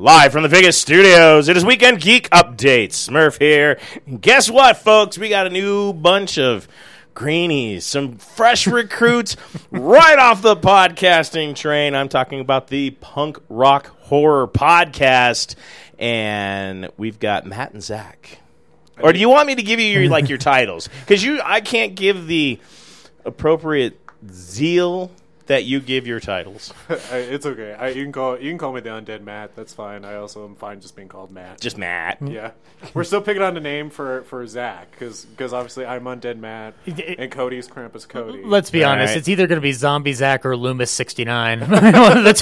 Live from the Vegas studios, it is Weekend Geek Updates. Smurf here. And guess what, folks? We got a new bunch of greenies, some fresh recruits right off the podcasting train. I'm talking about the Punk Rock Horror Podcast. And we've got Matt and Zach. Or do you want me to give you your like your titles? Because you, I can't give the appropriate zeal that you give your titles. It's okay. I, you can call you can call me the undead Matt. That's fine. I also am fine just being called Matt. Just Matt. Mm-hmm. yeah, we're still picking on the name for for Zach because obviously I'm undead Matt and Cody's Krampus Cody. Let's be All honest. right. It's either going to be Zombie Zach or Loomis 69. One of the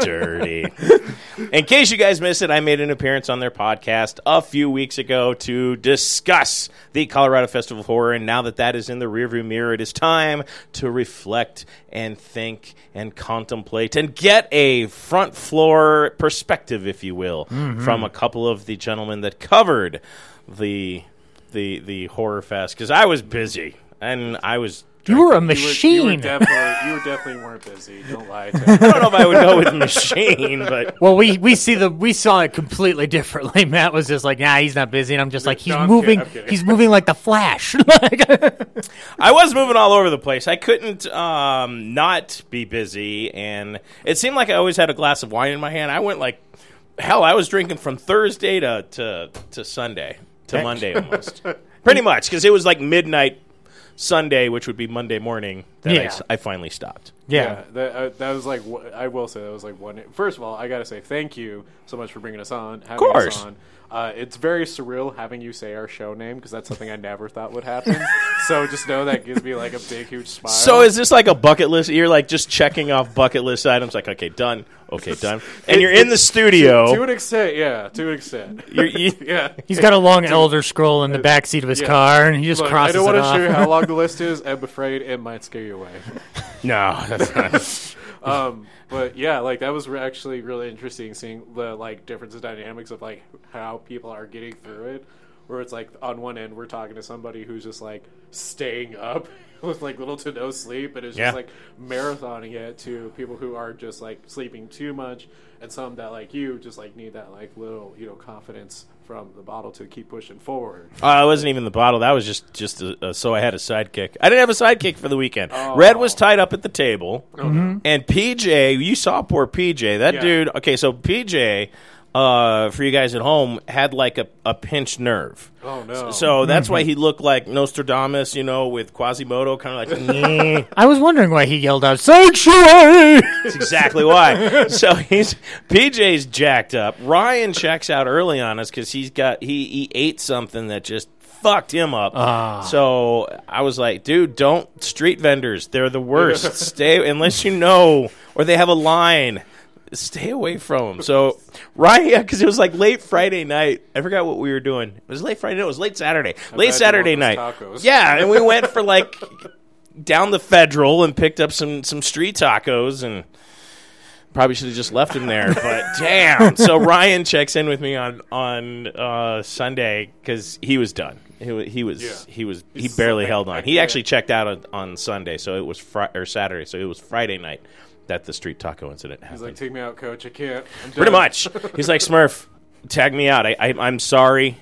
two. dirty. In case you guys missed it, I made an appearance on their podcast a few weeks ago to discuss the Colorado Festival of Horror. And now that that is in the rearview mirror, it is time to reflect and think and contemplate and get a front floor perspective, if you will, mm-hmm. from a couple of the gentlemen that covered the the the horror fest because I was busy and I was. You were a You were- You were, machine. definitely you were definitely weren't busy. Don't lie. To I don't know if I would go with machine, but well, we, we see the we saw it completely differently. Matt was just like, "Nah, he's not busy," and I'm just like, "He's No, I'm moving. kidding, kidding. he's moving like the Flash." I was moving all over the place. I couldn't um, not be busy, and it seemed like I always had a glass of wine in my hand. I went like hell. I was drinking from Thursday to to, to Sunday to Monday almost, pretty much because it was like midnight Sunday, which would be Monday morning. That I Yeah. s- I, finally stopped. Yeah. that, uh, that was like wh- I will say that was like one. First of all, I gotta say thank you so much for bringing us on. Having course. us on. Uh, it's very surreal having you say our show name because that's something I never thought would happen. so just know that gives me like a big, huge smile. So is this like a bucket list? You're like just checking off bucket list items. Like okay, done. Okay, done. And you're in the studio. to an extent, yeah, to an extent, You're, you, yeah. He's got a long Elder Scroll in the back seat of his Yeah. car, and he just Look, I don't want to show you how long the list is. I'm afraid it might scare you away. no, that's not. Um, but yeah, like that was re- actually really interesting seeing the like differences dynamics of like how people are getting through it. Where it's like on one end we're talking to somebody who's just like staying up with like little to no sleep and Yeah. just like marathoning it to people who are just like sleeping too much and some that like you just like need that like little you know confidence from the bottle to keep pushing forward. Uh, it wasn't even the bottle. That was just just a, a, so I had a sidekick. I didn't have a sidekick for the weekend. Oh. Red was tied up at the table, Mm-hmm. and PJ. You saw poor PJ. That Yeah. dude. Okay, so PJ. Uh, for you guys at home, had like a, a pinched nerve. Oh no! So that's Mm-hmm. why he looked like Nostradamus, you know, with Quasimodo, kind of like. "Nyeh." I was wondering why he yelled out "Sanctuary." That's exactly why. So he's PJ's jacked up. Ryan checks out early on us because he's got he he ate something that just fucked him up. Ah. So I was like, dude, don't street vendors. They're the worst. Stay unless you know or they have a line. Stay away from them. So Ryan, yeah, because it was like late Friday night. I forgot what we were doing. It was late Friday. Night. it was late Saturday. late Saturday night. tacos. Yeah, and we went for like down the Federal and picked up some some street tacos and probably should have just left him there. But damn! So Ryan checks in with me on on uh, Sunday because he was done. He, he was Yeah. he was he He's barely held on. He actually checked out on, on Sunday, so it was Fri- or Saturday, so it was Friday night that the street taco incident happened. He's like, take me out, coach. I can't. I'm Pretty much. He's like Smurf, tag me out. I, I I'm sorry.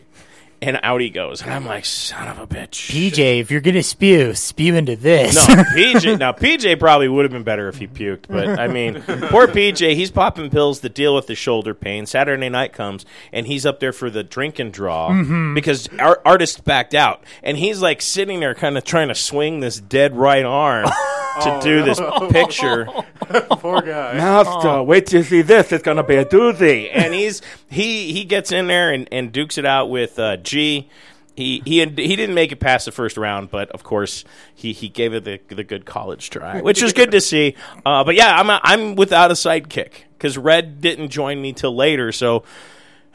And out he goes, and I'm like, son of a bitch. PJ, if you're gonna spew, spew into this. No, PJ. Now PJ probably would have been better if he puked, but I mean, poor PJ. He's popping pills to deal with the shoulder pain. Saturday night comes, and he's up there for the drink and draw mm-hmm. because our artist backed out, and he's like sitting there, kind of trying to swing this dead right arm to do this picture. Poor guy. Master, wait till you see this. It's gonna be a doozy. And he's he he gets in there and, and dukes it out with uh, G. he he he didn't make it past the first round, but of course he, he gave it the the good college try, which was good to see. Uh, but yeah, I'm I'm without a sidekick because Red didn't join me till later, so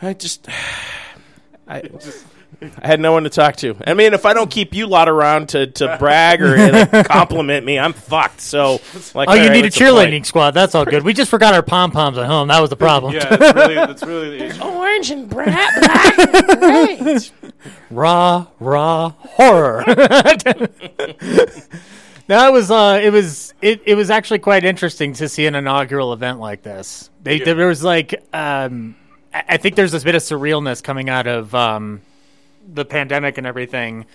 I just I. I had no one to talk to. I mean, if I don't keep you lot around to, to brag or like, compliment me, I'm fucked. So, like, Oh, you all right, need a what's the point? cheerleading squad. That's all good. We just forgot our pom poms at home. That was the problem. Yeah, that's really that's really the issue. Orange and black, black and great. raw, raw horror. no, it was uh, it was it, it was actually quite interesting to see an inaugural event like this. They, Yeah. There was like um, I I think there's this bit of surrealness coming out of um, the pandemic and everything.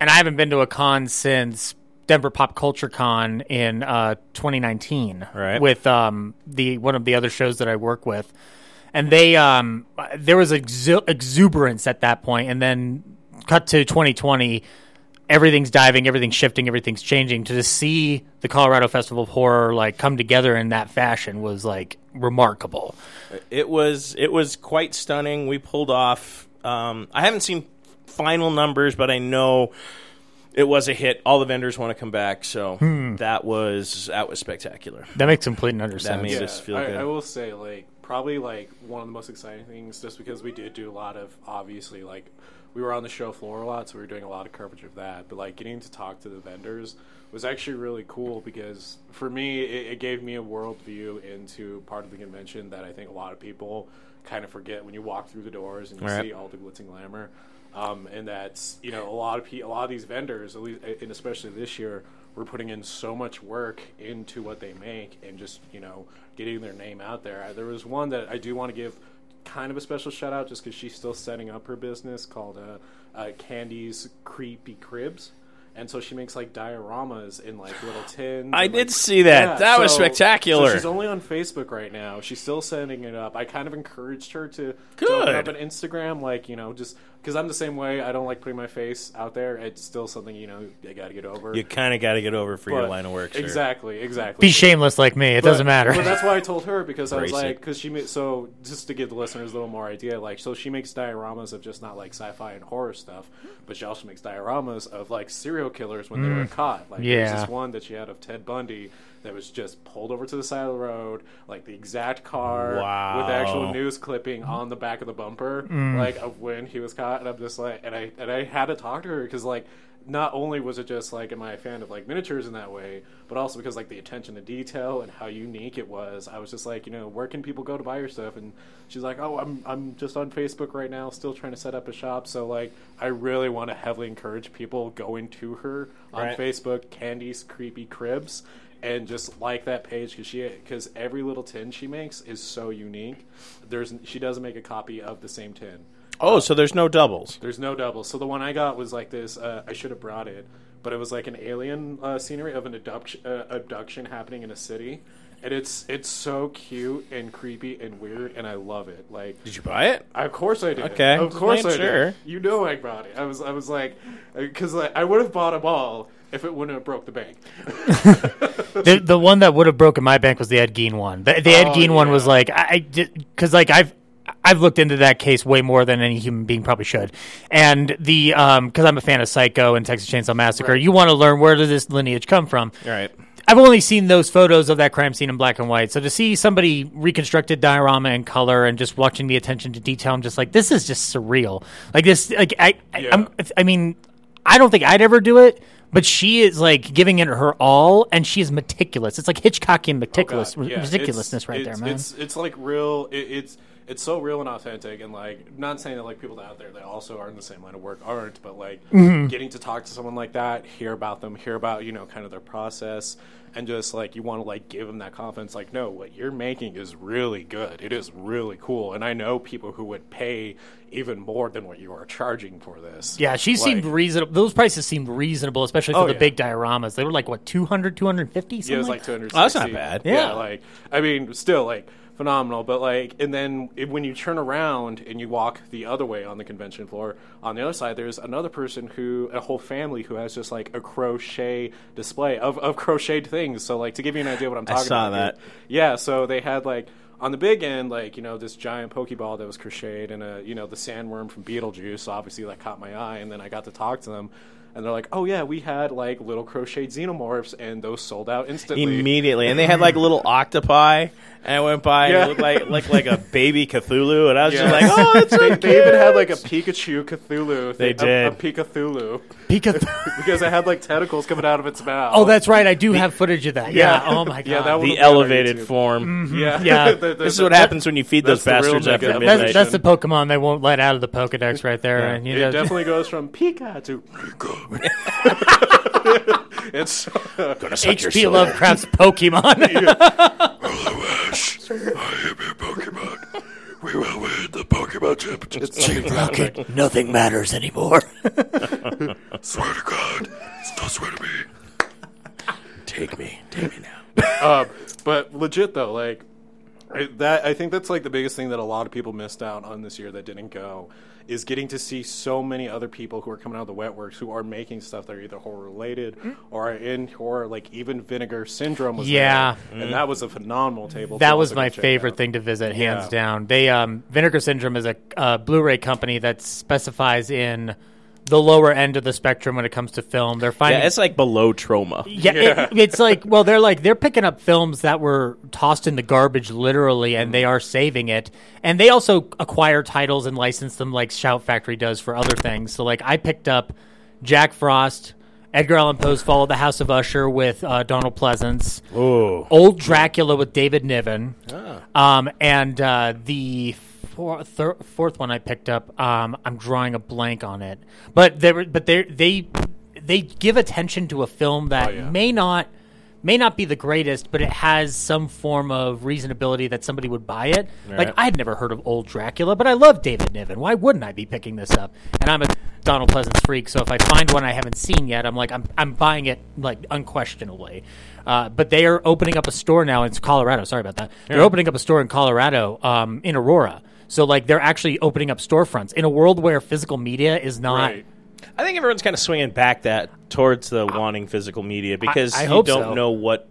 And I haven't been to a con since Denver Pop Culture Con in uh, 2019, Right. With um, the one of the other shows that I work with, and they um, there was exu- exuberance at that point, and then cut to 2020. Everything's diving, everything's shifting, everything's changing. To just see the Colorado Festival of Horror like come together in that fashion was like remarkable. It was it was quite stunning. We pulled off. Um, I haven't seen final numbers, but I know it was a hit. All the vendors want to come back, so that was that was spectacular. That makes complete and utter sense. made Yeah, just feel I, good. I will say, like, probably like one of the most exciting things, just because we did do a lot of obviously like we were on the show floor a lot, so we were doing a lot of coverage of that. But like getting to talk to the vendors was actually really cool because for me, it, it gave me a worldview into part of the convention that I think a lot of people kind of forget when you walk through the doors and you Right. see all the glitz and glamour. Um, and that's you know a lot of pe- a lot of these vendors, at least, and especially this year, were putting in so much work into what they make and just you know getting their name out there. I, there was one that I do want to give kind of a special shout out just because she's still setting up her business called uh, uh, Candy's Creepy Cribs. And so she makes like dioramas in like little tins. I and, did like- see that. That was spectacular. So she's only on Facebook right now. She's still setting it up. I kind of encouraged her to, to open up an Instagram, like you know, just because I'm the same way. I don't like putting my face out there. It's still something you know I got to get over. You kind of got to get over for your line of work. sir. Exactly, exactly. Be shameless like me. It But- doesn't matter. But that's why I told her because I was Brace it. like, because she made so just to give the listeners a little more idea, like, so she makes dioramas of just not like sci-fi and horror stuff, but she also makes dioramas of like serial killers when they were mm. caught. Like, there's Yeah. this one that she had of Ted Bundy that was just pulled over to the side of the road, like the exact car Wow. with actual news clipping on the back of the bumper, mm. like of when he was caught. And I'm just like, and I and I had to talk to her because like not only was it just like am I a fan of like miniatures in that way, but also because like the attention to detail and how unique it was. I was just like, you know, where can people go to buy your stuff? And she's like, oh, I'm I'm just on Facebook right now, still trying to set up a shop. So like, I really want to heavily encourage people going to her on Right. Facebook, Candy's Creepy Cribs. And just like that page because she because every little tin she makes is so unique. There's she doesn't make a copy of the same tin. Oh, so there's no doubles. There's no doubles. So the one I got was like this. Uh, I should have brought it, but it was like an alien uh, scenery of an abduction, uh, abduction happening in a city, and it's it's so cute and creepy and weird, and I love it. Like, Did you buy it? of course I did. Okay, of course I sure. did. You know I brought it. I was I was like, because like, I would have bought them all if it wouldn't have broke the bank. the the one that would have broken my bank was the Ed Gein one. The, the Ed Oh, Gein one was like I because like I've I've looked into that case way more than any human being probably should, and the um because I'm a fan of Psycho and Texas Chainsaw Massacre, Right. you want to learn where does this lineage come from. All right. I've only seen those photos of that crime scene in black and white. So to see somebody reconstructed diorama in color and just watching the attention to detail, I'm just like, this is just surreal. Like this, like I, I, Yeah. I'm, I mean, I don't think I'd ever do it, but she is like giving it her all, and she is meticulous. It's like Hitchcockian meticulous, Oh, God, yeah, ridiculousness it's- right it's- there, man. It's it's like real. It, it's it's so real and authentic, and like not saying that like people out there that also are in the same line of work aren't, but like Mm-hmm. getting to talk to someone like that, hear about them, hear about you know kind of their process, and just like you want to like give them that confidence. Like, no, what you're making is really good. It is really cool, and I know people who would pay even more than what you are charging for this. yeah, she seemed reasonable. Those prices seemed reasonable, especially for Oh, the yeah. big dioramas. They were like what 200, 250, something Yeah, it was like like 260. Oh, that's not bad. Yeah. Yeah. like I mean, still like phenomenal. But like, and then it, when you turn around and you walk the other way on the convention floor, on the other side, there's another person who, a whole family who has just like a crochet display of, of crocheted things. So like to give you an idea what I'm talking saw about. here- that. Yeah, so they had like on the big end, like you know, this giant Pokeball that was crocheted, and a you know the sandworm from Beetlejuice, obviously that caught my eye, and then I got to talk to them. And they're like, "Oh yeah, we had like little crocheted xenomorphs, and those sold out instantly." Immediately, and they had like little octopi, and I went by and Yeah. it looked like like like a baby Cthulhu, and I was Yeah. just like, "Oh, that's so they, cute." they even had like a Pikachu Cthulhu. They thing, a- did. a, Pikathulu Because because it had like tentacles coming out of its mouth. oh, that's right. I do have footage of that. Yeah. Yeah. Oh my god. Yeah, that the elevated form. Mm-hmm. yeah. Yeah. The- the- This is the- what happens when you feed those that's the real bastards after midnight. That's, that's the Pokemon they won't let out of the Pokedex right there. Yeah, And you it know, definitely goes from Pika to Pika. it's going to H.P. Lovecraft's Pokemon. Pokemon. We will win the Pokemon Championship. it's something Rocket, nothing matters anymore. Swear to God. Don't swear to me. Take me, take me now. um, but legit though, like I, that, I think that's like the biggest thing that a lot of people missed out on this year that didn't go is getting to see so many other people who are coming out of the wetworks who are making stuff that are either horror related or are in horror. Like even Vinegar Syndrome was Yeah. there, and that was a phenomenal table. That was my favorite thing to visit, hands Yeah. down. They um, Vinegar Syndrome is a uh, Blu-ray company that specifies in the lower end of the spectrum when it comes to film. They're finding Yeah, it's like below Troma. Yeah, It, it's like well, they're like they're picking up films that were tossed in the garbage literally, and they are saving it. And they also acquire titles and license them like Shout Factory does for other things. So like I picked up Jack Frost, Edgar Allan Poe's Fall of the House of Usher with uh, Donald Pleasence, Ooh. Old Dracula with David Niven, Ah. um, and uh, the four, thir- fourth one I picked up. Um, I'm drawing a blank on it, but they were, but they they they give attention to a film that Oh, yeah. may not may not be the greatest, but it has some form of reasonability that somebody would buy it. Like. I'd never heard of Old Dracula, but I love David Niven. Why wouldn't I be picking this up? And I'm a Donald Pleasence freak, so if I find one I haven't seen yet, I'm like I'm I'm buying it like unquestionably. Uh, but they are opening up a store now in Colorado. Sorry about that. They're opening up a store in Colorado, um, in Aurora. So like they're actually opening up storefronts in a world where physical media is not. Right. I think everyone's kind of swinging back that towards the wanting physical media because I you don't so. know what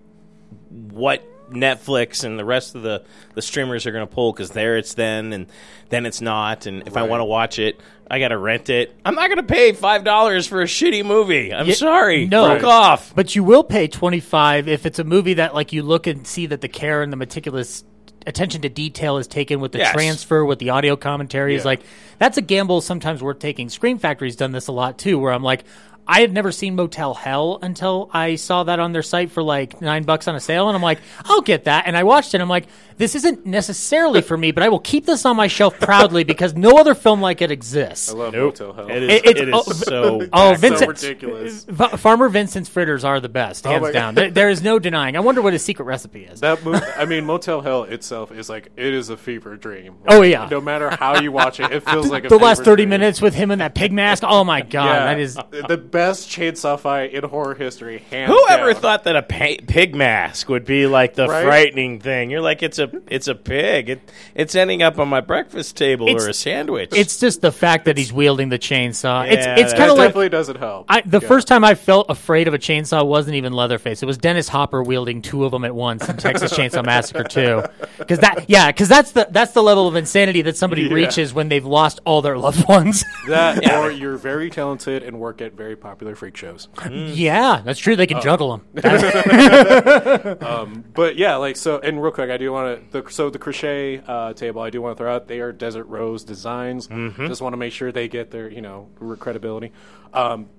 what Netflix and the rest of the, the streamers are going to pull because there it's then and then it's not. And if I want to watch it, I got to rent it. I'm not going to pay five dollars for a shitty movie. I'm Yeah, sorry. no. fuck off. But you will pay twenty five if it's a movie that like you look and see that the care and the meticulous attention to detail is taken with the Yes. transfer with the audio commentary is Yeah. like that's a gamble sometimes worth taking. Scream Factory's done this a lot too, where I'm like. I had never seen Motel Hell until I saw that on their site for like nine bucks on a sale, and I'm like, I'll get that. And I watched it. and I'm like, this isn't necessarily for me, but I will keep this on my shelf proudly because no other film like it exists. I love Nope. Motel Hell. It is, It- it's- it is oh, so. Oh, That's oh, so Vincent, ridiculous. Fa- Farmer Vincent's fritters are the best, oh hands my down. There, there is no denying. I wonder what his secret recipe is. That movie, I mean, Motel Hell itself is like it is a fever dream. Oh, yeah. No matter how you watch it, it feels like a the last 30 dream. minutes with him in that pig mask. Oh my god, Yeah, that is the best chainsaw fight in horror history. Hands Whoever down. thought that a pa- pig mask would be like the Right? frightening thing? You're like, it's a, it's a pig. It, it's ending up on my breakfast table It's- or a sandwich. it's just the fact that he's wielding the chainsaw. Yeah, it's it's kind of like definitely doesn't help. I, the Yeah. first time I felt afraid of a chainsaw wasn't even Leatherface. It was Dennis Hopper wielding two of them at once in Texas Chainsaw Massacre 2. Because that, yeah, because that's the that's the level of insanity that somebody Yeah. reaches when they've lost all their loved ones. that, or you're very talented and work at very popular freak shows. yeah, that's true. They can juggle them. But yeah, like so. And real quick, I do want to. So the crochet uh, table, I do want to throw out. They are Desert Rose designs. Just want to make sure they get their you know credibility. Um,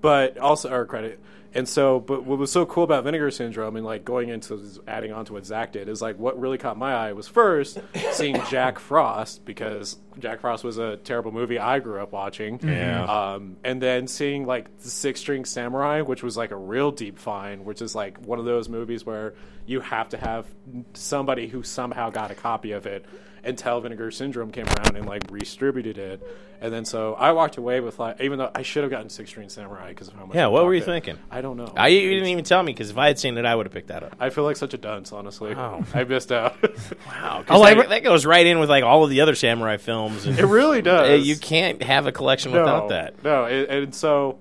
but also our credit. And so, but what was so cool about Vinegar Syndrome and like going into adding on to what Zach did is like what really caught my eye was first seeing Jack Frost because Jack Frost was a terrible movie I grew up watching. Yeah. Um, and then seeing like the Six String Samurai, which was like a real deep find, which is like one of those movies where you have to have somebody who somehow got a copy of it until Vinegar Syndrome came around and like redistributed it. And then so I walked away with like, even though I should have gotten Six String Samurai because of how much. Yeah, I what were you it. thinking? I don't know. I you didn't even tell me because if I had seen it, I would have picked that up. I feel like such a dunce, honestly. Wow. I missed out. Wow, Oh, that, I that goes right in with like all of the other samurai films. And, it really does. You can't have a collection no, without that. No, and, and so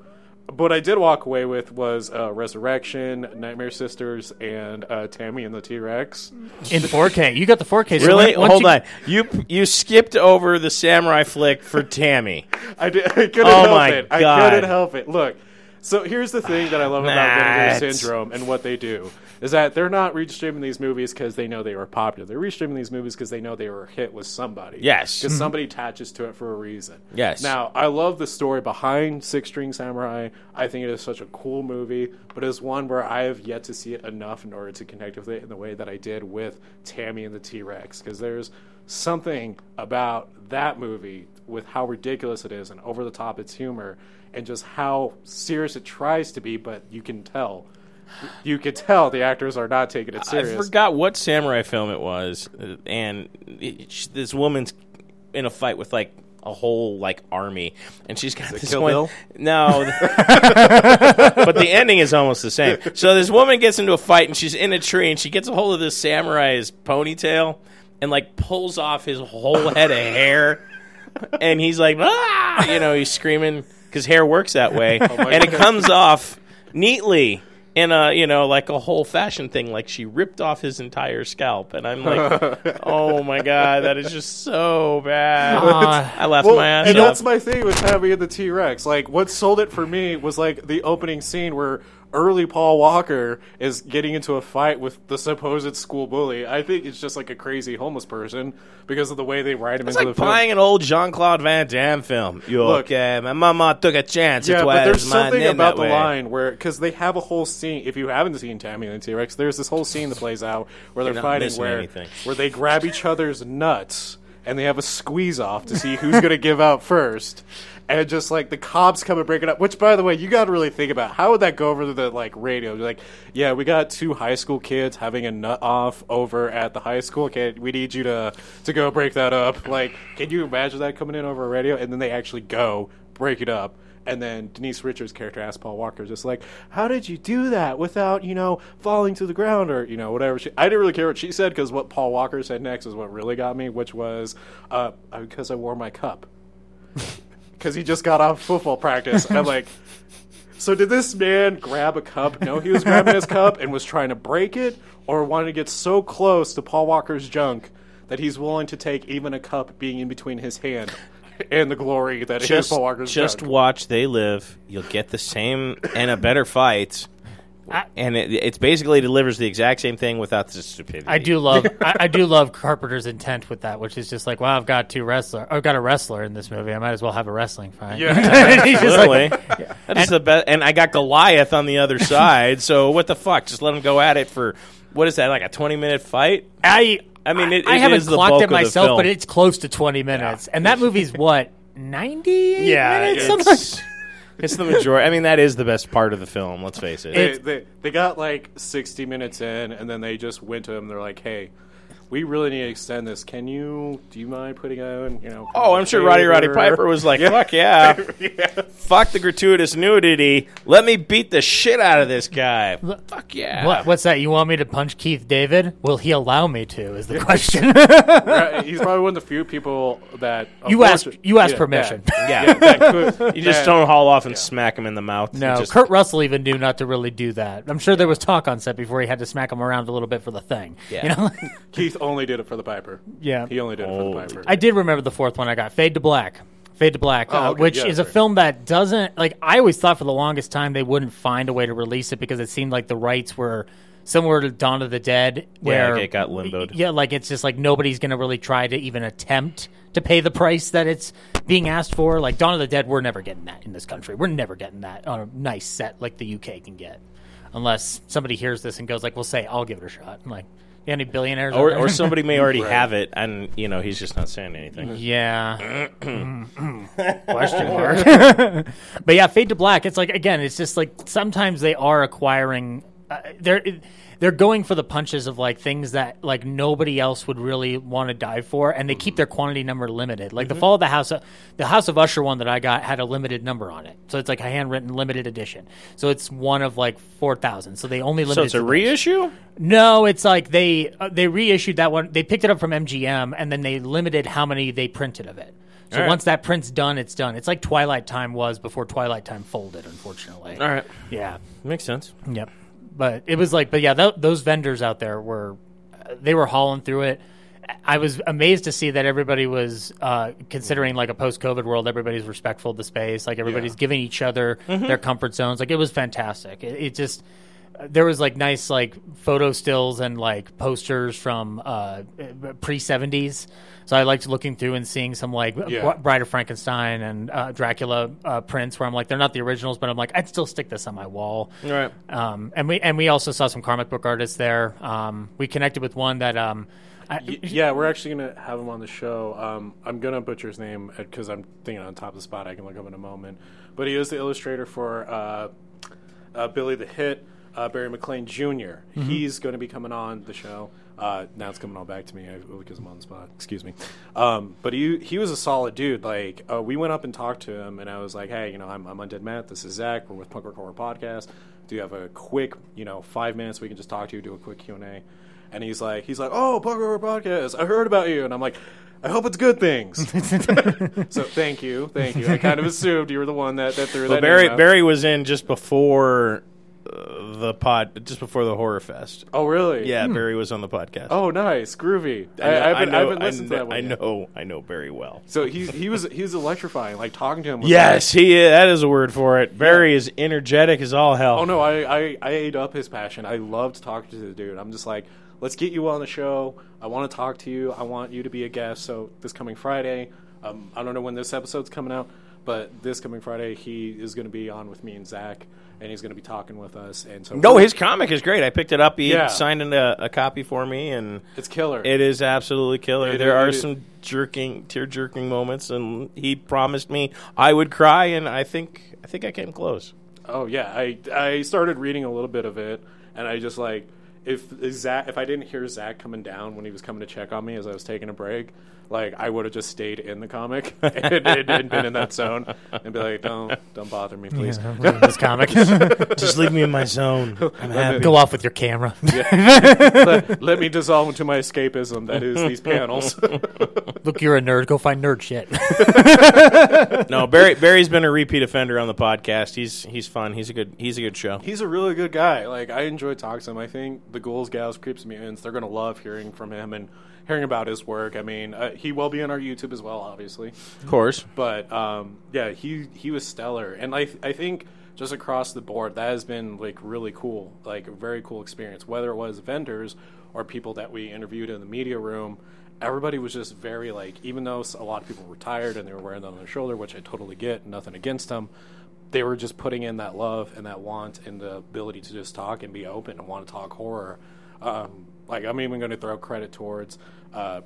what I did walk away with was uh, Resurrection, Nightmare Sisters, and uh, Tammy and the T Rex. in 4K. You got the 4K. So Really? when- once Hold you- on. You you skipped over the samurai flick for Tammy. I, did, I couldn't Oh help my it. I God. couldn't help it. Look, so here's the thing that I love about Matt. Vinegar Syndrome and what they do is that they're not restreaming these movies because they know they were popular. They're restreaming these movies because they know they were a hit with somebody. Yes. because mm-hmm. somebody attaches to it for a reason. Yes. Now I love the story behind Six String Samurai. I think it is such a cool movie, but it's one where I have yet to see it enough in order to connect with it in the way that I did with Tammy and the T Rex. Because there's something about that movie with how ridiculous it is and over the top its humor and just how serious it tries to be, but you can tell. You could tell the actors are not taking it serious. I forgot what samurai film it was, and it, sh- this woman's in a fight with like a whole like army, and she's got this Kill one. Bill? No, but the ending is almost the same. So this woman gets into a fight, and she's in a tree, and she gets a hold of this samurai's ponytail, and like pulls off his whole head of hair, and he's like, ah, you know, he's screaming because hair works that way, and it comes off neatly in a you know like a whole fashion thing like she ripped off his entire scalp and i'm like oh my god that is just so bad. Uh, i laughed Well, my ass and off. that's my thing with having the T Rex. Like, what sold it for me was like the opening scene where early Paul Walker is getting into a fight with the supposed school bully. I think it's just like a crazy homeless person because of the way they write him it's into like the film. buying an old Jean-Claude Van Damme film. You Look- okay? My mama took a chance. Yeah, it but there's something about the way. line where because they have a whole scene. If you haven't seen Tammy and T Rex, there's this whole scene that plays out where they're fighting where anything. where they grab each other's nuts and they have a squeeze off to see who's going to give out first. And just like the cops come and break it up, which by the way, you got to really think about how would that go over the like radio? Like, yeah, we got two high school kids having a nut off over at the high school. Okay, we need you to to go break that up. Like, can you imagine that coming in over a radio? And then they actually go break it up. And then Denise Richards' character asks Paul Walker, just like, "How did you do that without, you know, falling to the ground or, you know, whatever?" She, I didn't really care what she said because what Paul Walker said next is what really got me, which was, uh, "Because I wore my cup." Because he just got off football practice. And I'm like, so did this man grab a cup, No, he was grabbing his cup, and was trying to break it, or wanted to get so close to Paul Walker's junk that he's willing to take even a cup being in between his hand and the glory that is Just, Paul Walker's just junk? watch They Live. You'll get the same and a better fight. And it, it's basically delivers the exact same thing without the stupidity. I do love I, I do love Carpenter's intent with that, which is just like, wow, I've got two wrestler, I've got a wrestler in this movie. I might as well have a wrestling fight. Yeah. He's just like, Literally. That is the best. And I got Goliath on the other side. So what the fuck? Just let him go at it for what is that? Like a twenty minute fight? I I mean, it- I it haven't is the clocked bulk it myself, but it's close to twenty minutes, and that movie's what ninety Yeah, minutes. it's, Something like- it's the majority. I mean, that is the best part of the film. Let's face it. they, they, they got like 60 minutes in, and then they just went to him. They're like, hey, we really need to extend this. Can you, do you mind putting on? you know? oh, I'm sure Roddy Roddy Piper was like, "Fuck yeah, fuck the gratuitous nudity. Let me beat the shit out of this guy. Fuck yeah." What, what's that? You want me to punch Keith David? Will he allow me to? Is the question. Right, He's probably one of the few people that. You ask. you asked yeah, permission. Yeah, Yeah. yeah, could, You just don't haul off and smack him in the mouth. no, Just- Kurt Russell even knew not to really do that. I'm sure there was talk on set before he had to smack him around a little bit for the thing. Yeah. You know? Keith only did it for the Piper. yeah. He only did it Oh. for the Piper. I did remember the fourth one I got, Fade to Black. Fade to Black, uh, Oh, okay, which yeah, is a sorry. film that doesn't like. I always thought for the longest time they wouldn't find a way to release it because it seemed like the rights were similar to Dawn of the Dead, where it got limboed. Yeah, like it's just like nobody's going to really try to even attempt to pay the price that it's being asked for. Like Dawn of the Dead, we're never getting that in this country. We're never getting that on a nice set like the UK can get, unless somebody hears this and goes like, "We'll say I'll give it a shot." I'm like, you any billionaires? or, or somebody may already Right. have it, and you know he's just not saying anything. Yeah. Question mark. but yeah, Fade to Black. It's like again, it's just like sometimes they are acquiring. Uh, they're they're going for the punches of like things that like nobody else would really want to dive for, and they keep their quantity number limited. Like the Fall of the House, of, the House of Usher one that I got had a limited number on it, so it's like a handwritten limited edition. So it's one of like four thousand. So they only limited. So it's a to those. reissue. No, it's like they uh, they reissued that one. They picked it up from MGM and then they limited how many they printed of it. So right. once that print's done, it's done. It's like Twilight Time was before Twilight Time folded, unfortunately. All right, Yeah. makes sense. Yep. But it was like, but yeah, th- those vendors out there were, they were hauling through it. I was amazed to see that everybody was uh, considering like a post-COVID world. Everybody's respectful of the space. Like everybody's Yeah. giving each other Mm-hmm. their comfort zones. Like it was fantastic. It, it just there was like nice like photo stills and like posters from uh, pre seventies. So I liked looking through and seeing some like Yeah. Bride of Frankenstein and uh, Dracula uh, prints where I'm like they're not the originals, but I'm like I'd still stick this on my wall. All right. Um, and we and we also saw some comic book artists there. Um, we connected with one that um, I, yeah, we're actually gonna have him on the show. Um, I'm gonna butcher his name because I'm thinking on top of the spot. I can look up in a moment. But he is the illustrator for uh, uh, Billy the Hit, uh, Barry McLean junior He's going to be coming on the show. Uh, now it's coming all back to me because I'm on the spot. Excuse me. Um, but he he was a solid dude. Like uh, we went up and talked to him, and I was like, "Hey, you know, I'm, I'm Undead Matt. This is Zach. We're with Punk Rock Horror Podcast. Do you have a quick, you know, five minutes we can just talk to you, do a quick Q and A?" And he's like, he's like, "Oh, Punk Rock Horror Podcast. I heard about you." And I'm like. I hope it's good things. so thank you, thank you. I kind of assumed you were the one that, that threw Well, that. Barry. Barry was in just before the pod, just before the horror fest. Oh, really? Yeah, Barry was on the podcast. Oh, nice, groovy. I, know- I, haven't, I, know, haven't listened I to that one. I yet. know, I know Barry well. So he he was he was electrifying. Like talking to him. Was Yes, he is. That is a word for it. Barry is energetic as all hell. Oh no, I, I I ate up his passion. I loved talking to the dude. I'm just like, let's get you on the show. I want to talk to you. I want you to be a guest. So this coming Friday, um, I don't know when this episode's coming out, but this coming Friday, he is going to be on with me and Zach, and he's going to be talking with us. And so No, his comic is great. I picked it up. He Yeah. signed in a, a copy for me, and it's killer. it is absolutely killer. It- there are it- some jerking, tear jerking moments, and he promised me I would cry, and I think I think I came close. Oh yeah, I I started reading a little bit of it, and I just like if Zach if I didn't hear Zach coming down when he was coming to check on me as I was taking a break, like I would have just stayed in the comic and, and, and been in that zone and be like, don't don't bother me, please. Yeah, reading this comic. Just leave me in my zone. I'm happy. Go off with your camera. let, let me dissolve into my escapism that is these panels. Look, you're a nerd. Go find nerd shit. No, Barry Barry's been a repeat offender on the podcast. He's he's fun. He's a good he's a good show. He's a really good guy. Like I enjoy talking to him. I think the ghouls, gals, creeps, mutants. They're gonna love hearing from him and hearing about his work. I mean, uh, he will be on our YouTube as well, obviously. Of course. but um, yeah, he he was stellar, and I I think just across the board that has been like really cool, like a very cool experience. Whether it was vendors or people that we interviewed in the media room, everybody was just very like, even though a lot of people were tired and they were wearing that on their shoulder, which I totally get, nothing against them. They were just putting in that love and that want and the ability to just talk and be open and want to talk horror. Um, like I'm even going to throw credit towards. Uh,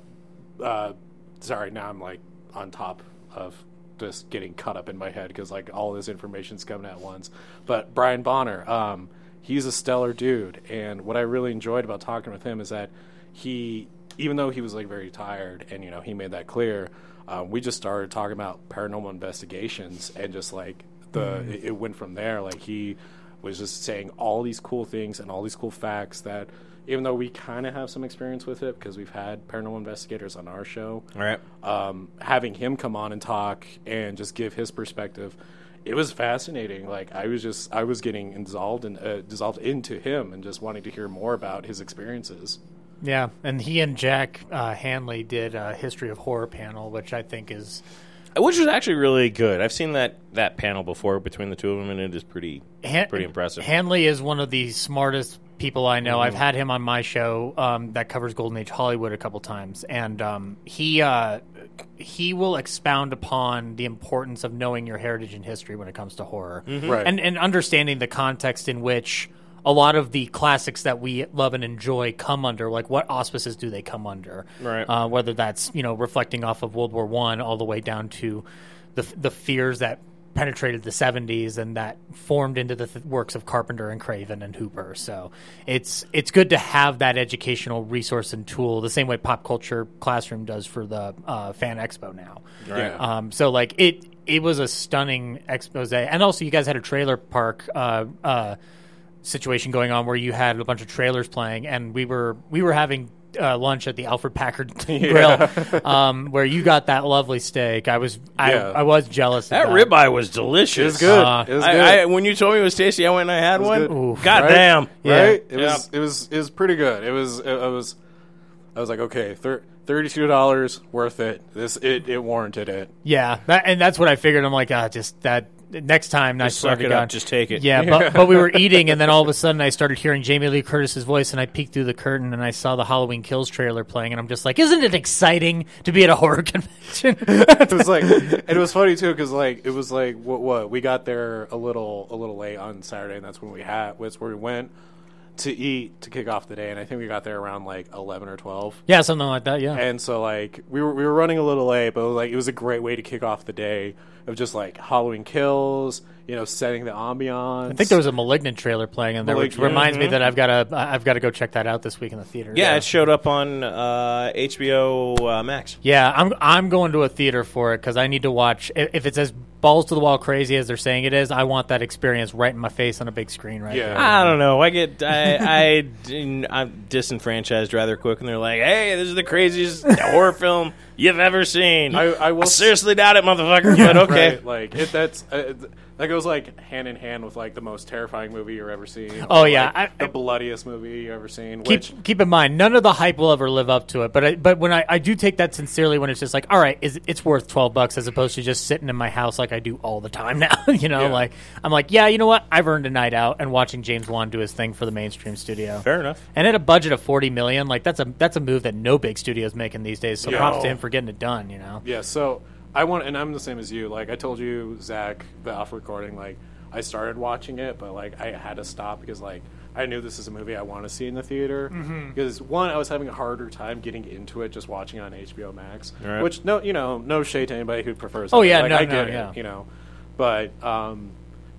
uh, sorry, now I'm like on top of just getting caught up in my head because like all this information's coming at once. But Bryan Bonner, um, he's a stellar dude, and what I really enjoyed about talking with him is that he, even though he was like very tired, and you know he made that clear, um, we just started talking about paranormal investigations and just like the it, it went from there. Like he was just saying all these cool things and all these cool facts that even though we kind of have some experience with it because we've had paranormal investigators on our show All right. um, having him come on and talk and just give his perspective it was fascinating like i was just i was getting dissolved and uh, dissolved into him and just wanting to hear more about his experiences yeah, and he and Jack uh, Hanley did a history of horror panel, which I think is Which was actually really good. I've seen that that panel before between the two of them, and it is pretty Han- pretty impressive. Hanley is one of the smartest people I know. Mm-hmm. I've had him on my show um, that covers Golden Age Hollywood a couple times, and um, he uh, he will expound upon the importance of knowing your heritage and history when it comes to horror, Right. and and understanding the context in which a lot of the classics that we love and enjoy come under. Like, what auspices do they come under? Right. Uh, whether that's you know reflecting off of World War One all the way down to the the fears that penetrated the 70s and that formed into the th- works of Carpenter and Craven and Hooper. So it's it's good to have that educational resource and tool the same way Pop Culture Classroom does for the uh, Fan Expo now. Right. Um, so like it it was a stunning expose, and also you guys had a trailer park. Uh, uh, situation going on where you had a bunch of trailers playing and we were we were having uh, lunch at the Alfred Packard Grill, um, where you got that lovely steak. I was I, Yeah. I was jealous. That of that ribeye was delicious. It was good. Uh, it was good. I, when you told me it was tasty, I went and I had one. good. Oof. God Right? damn. Yeah. right? It Yeah. was it was it was pretty good. It was it, I was I was like, okay, thir- thirty-two dollars worth it. This it, it warranted it. Yeah, that, and that's what I figured. I'm like, ah, just that next time. I Just suck it up. Just take it. Yeah, but but we were eating, and then all of a sudden I started hearing Jamie Lee Curtis's voice, and I peeked through the curtain, and I saw the Halloween Kills trailer playing, and I'm just like, isn't it exciting to be at a horror convention? It was like and it was funny too because like it was like what what we got there a little a little late on Saturday, and that's when we had that's where we went to eat to kick off the day, and I think we got there around like eleven or twelve. yeah, something like that. Yeah, And so like we were we were running a little late, but like it was a great way to kick off the day of just like Halloween kills, you know, setting the ambiance. I think there was a Malignant trailer playing in there, which Malignant, reminds me that I've got to I've got to go check that out this week in the theater. Yeah, it showed up on uh, HBO uh, Max. Yeah, I'm I'm going to a theater for it because I need to watch. i- If it's as balls to the wall crazy as they're saying it is, I want that experience right in my face on a big screen. Right. Yeah. there. I don't know. I get I I I'm disenfranchised rather quick, and they're like, "Hey, this is the craziest horror film you've ever seen." I- I will- seriously doubt it, motherfucker. but okay, Right, like it, that's uh, th- that goes like hand in hand with like the most terrifying movie you've ever seen. Oh, yeah, like, I- the bloodiest movie you've ever seen. keep Which keep in mind, none of the hype will ever live up to it. But I, but when I, I do take that sincerely, when it's just like, all right, is it's worth twelve bucks as opposed to just sitting in my house like I do all the time now. you know, Yeah. like I'm like, yeah, you know what? I've earned a night out and watching James Wan do his thing for the mainstream studio. fair enough. And at a budget of forty million, like that's a that's a move that no big studio's making these days. So props to him for getting it done. You know. yeah, so I want, and I'm the same as you. Like I told you, Zach, the off recording. Like I started watching it, but like I had to stop because like I knew this is a movie I want to see in the theater. Mm-hmm. Because one, I was having a harder time getting into it just watching on HBO Max. Right. Which no, you know, no shade to anybody who prefers. Oh, that. yeah, like, no, I no, get yeah. it, you know, but um,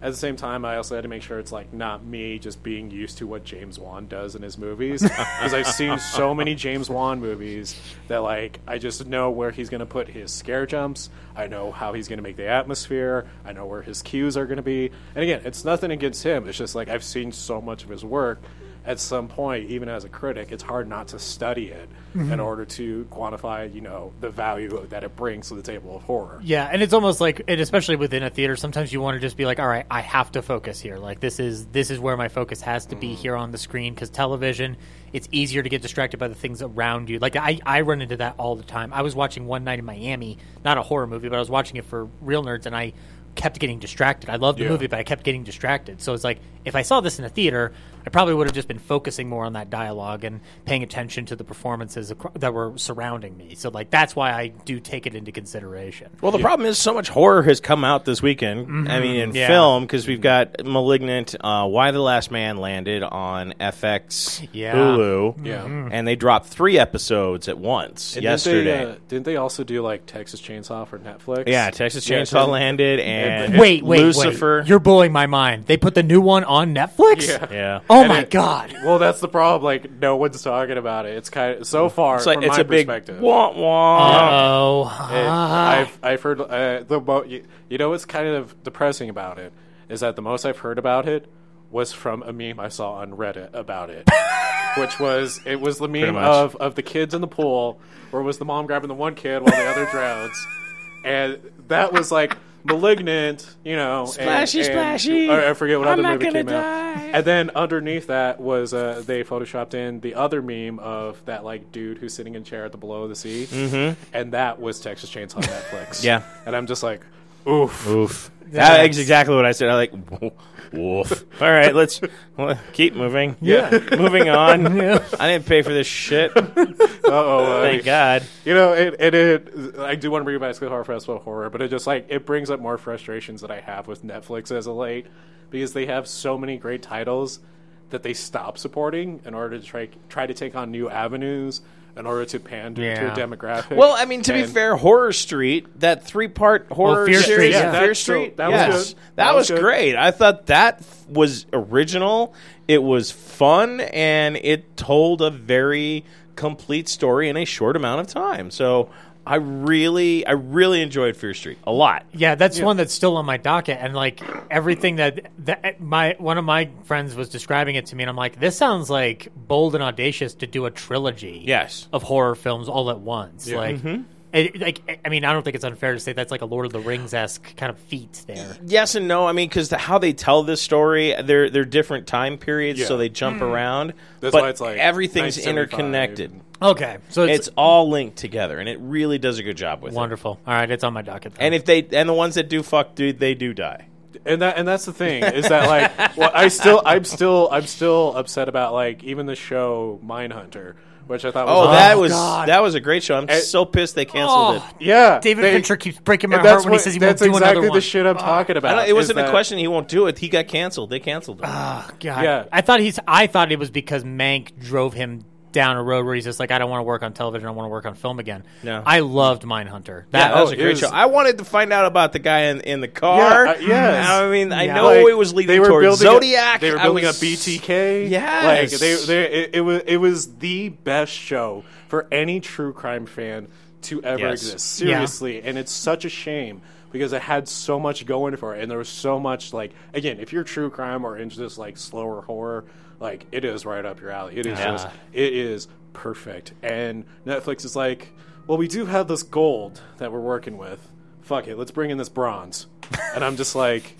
at the same time, I also had to make sure it's like not me just being used to what James Wan does in his movies because I've seen so many James Wan movies that like I just know where he's going to put his scare jumps. I know how he's going to make the atmosphere. I know where his cues are going to be. And again, it's nothing against him. It's just like I've seen so much of his work. At some point, even as a critic, it's hard not to study it mm-hmm. in order to quantify, you know, the value that it brings to the table of horror. Yeah, and it's almost like, and especially within a theater, sometimes you want to just be like, all right, I have to focus here. Like this is this is where my focus has to be mm. here on the screen because television, it's easier to get distracted by the things around you. Like I, I run into that all the time. I was watching One Night in Miami, not a horror movie, but I was watching it for real nerds, and I kept getting distracted. I loved the Yeah. movie, but I kept getting distracted. So it's like if I saw this in a theater, I probably would have just been focusing more on that dialogue and paying attention to the performances acro- that were surrounding me. So like that's why I do take it into consideration. Well, the problem is so much horror has come out this weekend. I mean, in Mm-hmm. Yeah. film because we've got *Malignant*, uh, *Y: The Last Man* landed on FX, Yeah. Hulu, Yeah. and they dropped three episodes at once And yesterday. Didn't they, uh, didn't they also do like Texas Chainsaw for Netflix? yeah, Texas Chainsaw so- landed, and and- Wait, wait, Lucifer. wait! You're blowing my mind. They put the new one on Netflix. Yeah. yeah, Oh And my it- god! Well, that's the problem. Like, no one's talking about it. It's kind of so far it's like from it's my a big perspective. wah wah. Oh, I've I've heard uh, the mo- you, you know what's kind of depressing about it is that the most I've heard about it was from a meme I saw on Reddit about it, which was it was the meme of of the kids in the pool where it was the mom grabbing the one kid while the other drowns, and that was like malignant, you know, and- Splashy, and- splashy. or I forget what I'm other not movie gonna came die. out. And then underneath that was uh, they photoshopped in the other meme of that like dude who's sitting in a chair at the below of the sea, mm-hmm. and that was Texas Chainsaw on Netflix. Yeah. and I'm just like, oof. Oof. That's exactly what I said. I like woof. All right, let's well, keep moving. Yeah. moving on. I didn't pay for this shit. Uh oh, Thank God. You know, it, it, it. I do want to bring it back to the horror festival horror, but it just like it brings up more frustrations that I have with Netflix as of late because they have so many great titles that they stop supporting in order to try try to take on new avenues in order to pander to a demographic. Well, I mean, to be fair, Horror Street, that three-part oh, horror Fear series, Street, yeah, yeah. Fear That's true. Street, That was yes, good. that, That was, was good. great. I thought that f- was original. It was fun, and it told a very complete story in a short amount of time. So I really, I really enjoyed Fear Street a lot. Yeah, that's one that's still on my docket, and like everything that that my one of my friends was describing it to me, and I'm like, this sounds like bold and audacious to do a trilogy. Yes. of horror films all at once. Yeah. Like, mm-hmm. it, like I mean, I don't think it's unfair to say that's like a Lord of the Rings esque kind of feat there. Yes and no. I mean, because how they tell this story, they're they're different time periods, so they jump hmm. around. That's but why it's like everything's 1975. interconnected. Okay, so it's, It's all linked together, and it really does a good job with it. wonderful. All right, it's on my docket. then. And if they and the ones that do fuck, dude, they do die. and that and that's the thing is that like well, I still I'm still I'm still upset about like even the show Mindhunter, which I thought was Oh, that Oh, was God. that was a great show. I'm And- so pissed they canceled Oh. it. yeah David they- Fincher keeps breaking my heart that's when he says he won't that's do another one. That's exactly the shit I'm talking about. don't- it wasn't is a question he won't do it. He got canceled. They canceled him. Oh, ah, God. Yeah. I thought he's. I thought it was because Mank drove him down a road where he's just like, I don't want to work on television. I want to work on film again. No. I loved Mindhunter. Yeah, That that was oh, a great was- show. I wanted to find out about the guy in, in the car. Yeah, uh, yes. I mean, I Yeah. know Like, it was leading they were towards Zodiac. A, they were building was- a BTK. Yes. like they, they it, it was it was the best show for any true crime fan to ever Yes. exist. Yeah. Seriously, and it's such a shame because it had so much going for it, and there was so much like again, if you're true crime or into this like slower horror, like it is right up your alley. It is Yeah. just it is perfect, and Netflix is like, well, we do have this gold that we're working with. Fuck it, let's bring in this bronze, and I'm just like.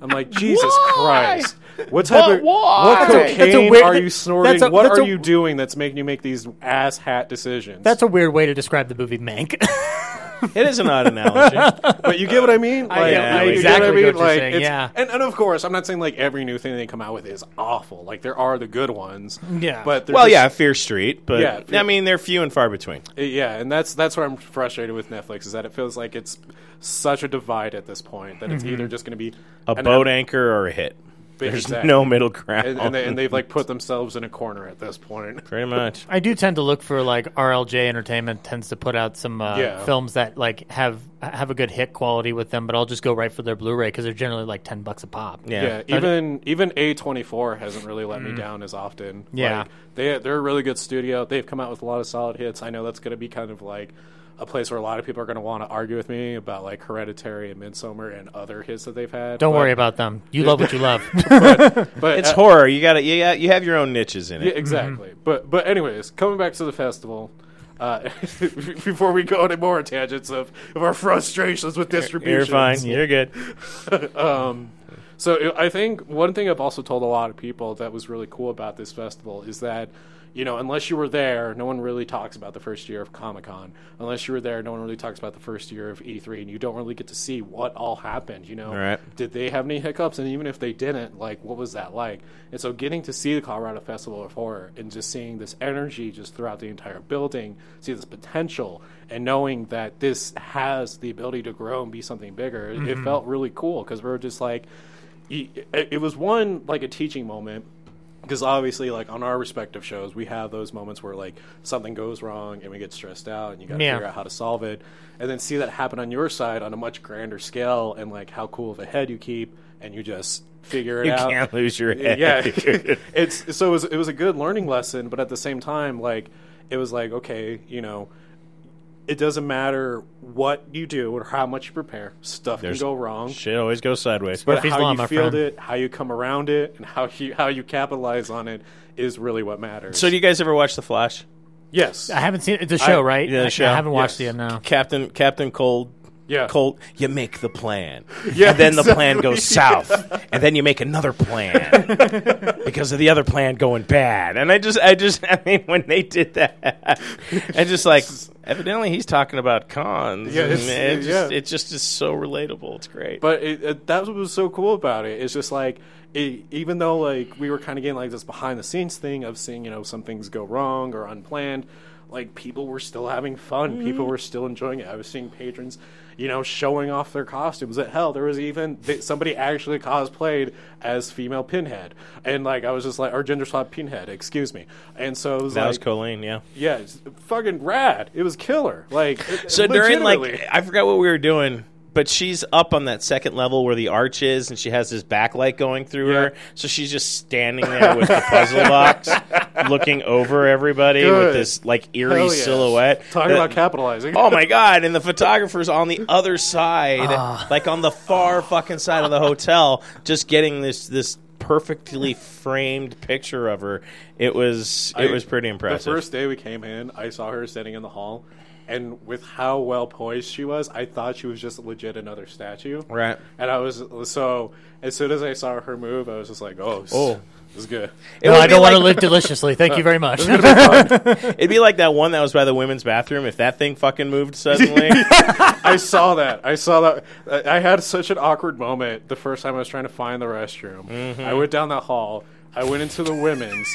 I'm like Jesus Why? Christ! What type But of why? what cocaine weird- are you snorting? a- what are a- you doing that's making you make these ass hat decisions? That's a weird way to describe the movie Mank. It is an odd analogy. but you get what I mean? Like, get- I you get exactly what I mean? what Like, saying, yeah. and, and of course, I'm not saying like every new thing they come out with is awful. Like there are the good ones. Yeah. but well, just- yeah, Fear Street, but Yeah, Fear- I mean, they're few and far between. yeah, and that's that's where I'm frustrated with Netflix is that it feels like it's such a divide at this point that it's Mm-hmm. either just going to be A boat ep- anchor or a hit. There's Exactly. no middle ground. and, and, they, and they've like put themselves in a corner at this point. Pretty much. I do tend to look for like RLJ Entertainment tends to put out some uh, Yeah. films that like have have a good hit quality with them, but I'll just go right for their Blu-ray because they're generally like ten bucks a pop. Yeah. Yeah, even even A twenty four hasn't really let me down as often. Yeah. like, they they're a really good studio. They've come out with a lot of solid hits. I know that's going to be kind of like a place where a lot of people are going to want to argue with me about like Hereditary and Midsommar and other hits that they've had. Don't but- worry about them. You love what you love. But It's uh, horror. You got to you, got, you have your own niches in yeah, it. exactly. But but anyways, coming back to the festival. Uh, before we go any more tangents of, of our frustrations with distribution, You're fine. You're good. So it- I think one thing I've also told a lot of people that was really cool about this festival is that, you know, unless you were there, no one really talks about the first year of Comic Con. Unless you were there, no one really talks about the first year of E3, and you don't really get to see what all happened. You know, Right. did they have any hiccups? And even if they didn't, like, what was that like? And so getting to see the Colorado Festival of Horror and just seeing this energy just throughout the entire building, see this potential, and knowing that this has the ability to grow and be something bigger, it- it felt really cool because we were just like, it it was one like a teaching moment because obviously like on our respective shows we have those moments where like something goes wrong and we get stressed out and you got to Yeah. figure out how to solve it and then see that happen on your side on a much grander scale and like how cool of a head you keep and you just figure it out. You can't lose your head. yeah it's so it was, it was a good learning lesson but at the same time like it was like okay you know it doesn't matter what you do or how much you prepare stuff There's can go wrong Shit always goes sideways. but Murphy's how Law, you my field friend. it, how you come around it, and how you how you capitalize on it is really what matters. So, do you guys ever watch The Flash? yes, I haven't seen it. The show, I- right? yeah, the I- show. I haven't watched Yes. it yet. No. Captain Captain Cold. Yeah. Cold. You make the plan, Yeah, and then the plan goes south, and then you make another plan because of the other plan going bad. And I just, I just, I mean, when they did that, I just like, evidently he's talking about cons. Yeah, and it's- it just, yeah. it just is so relatable. It's great. but it, it, that's what was so cool about it. It's just like it, even though like we were kind of getting like this behind the scenes thing of seeing you know some things go wrong or unplanned, like people were still having fun. People Mm-hmm. were still enjoying it. I was seeing patrons. You know, showing off their costumes. At hell, there was even somebody actually cosplayed as female Pinhead, and like I was just like, or gender swap Pinhead, excuse me. And so it was that like, was Colleen, yeah. Yeah, fucking rad. It was killer. Like So during like, I forgot what we were doing, but she's up on that second level where the arch is, and she has this backlight going through her. So she's just standing there with the puzzle box, looking over everybody with this like eerie yeah. silhouette. Talking that- about capitalizing. Oh my god! And the photographer's on the other side, Ah. like on the far fucking side of the hotel, just getting this this perfectly framed picture of her. It was it I- was pretty impressive. The first day we came in, I saw her standing in the hall, and with how well poised she was, I thought she was just legit another statue. Right. And I was so as soon as I saw her move, I was just like, "Oh, Oh. this is good." It No, I don't want to live deliciously. Thank you very much. It'd be like that one that was by the women's bathroom. If that thing fucking moved suddenly, I saw that. I saw that. I had such an awkward moment the first time I was trying to find the restroom. Mm-hmm. I went down that hall. I went into the women's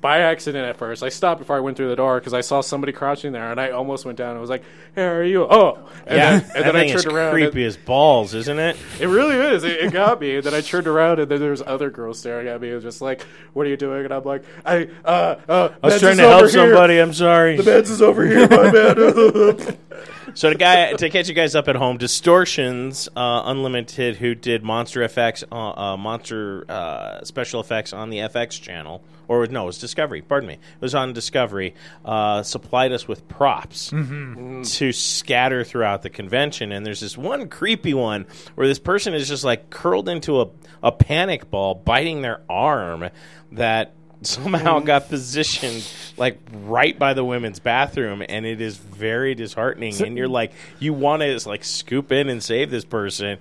by accident at first. I stopped before I went through the door because I saw somebody crouching there, and I almost went down and was like, "Hey, how are you?" Oh, and yeah, then, and that then I turned around. and- creepy as balls, isn't it? It really is. It, it got me. And then I turned around, and then there was other girls staring at me. It was just like, "What are you doing?" And I'm like, "I uh uh." I was trying to help somebody. I'm sorry. The beds is over here, my man. So to guy to catch you guys up at home, Distortions uh, Unlimited, who did Monster FX, uh, uh, Monster uh, special effects on the FX channel, or no, it was Discovery. Pardon me, it was on Discovery. Uh, supplied us with props to scatter throughout the convention, and there's this one creepy one where this person is just like curled into a a panic ball, biting their arm that somehow mm-hmm. got positioned like right by the women's bathroom and it is very disheartening and you're like you want to like scoop in and save this person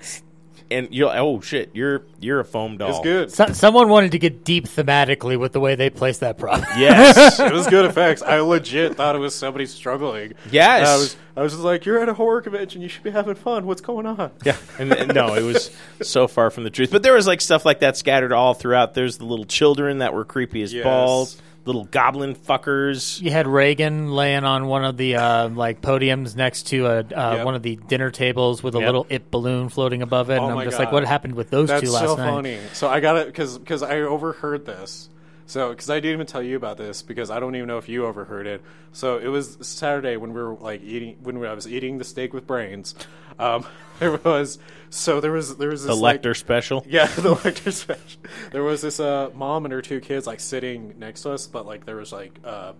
and you're oh shit you're you're a foam doll it's good. So, someone wanted to get deep thematically with the way they placed that prop. yes it was good effects. I legit thought it was somebody struggling. Yes. And I was I was just like, You're at a horror convention, you should be having fun. What's going on? yeah and, and no it was so far from the truth but there was like stuff like that scattered all throughout there's the little children that were creepy as Yes. balls little goblin fuckers You had Regan laying on one of the uh, like podiums next to a uh, Yep. one of the dinner tables with a Yep. little it balloon floating above it, Oh and I'm just God. like, what happened with those That's two last so night? funny. So I got it because because I overheard this. So because I didn't even tell you about this because I don't even know if you overheard it. So it was Saturday when we were like eating when I was eating the steak with brains. Um, there was so there was there was the this like, special Yeah, the Lecter special. There was this uh, mom and her two kids like sitting next to us, but like there was like uh,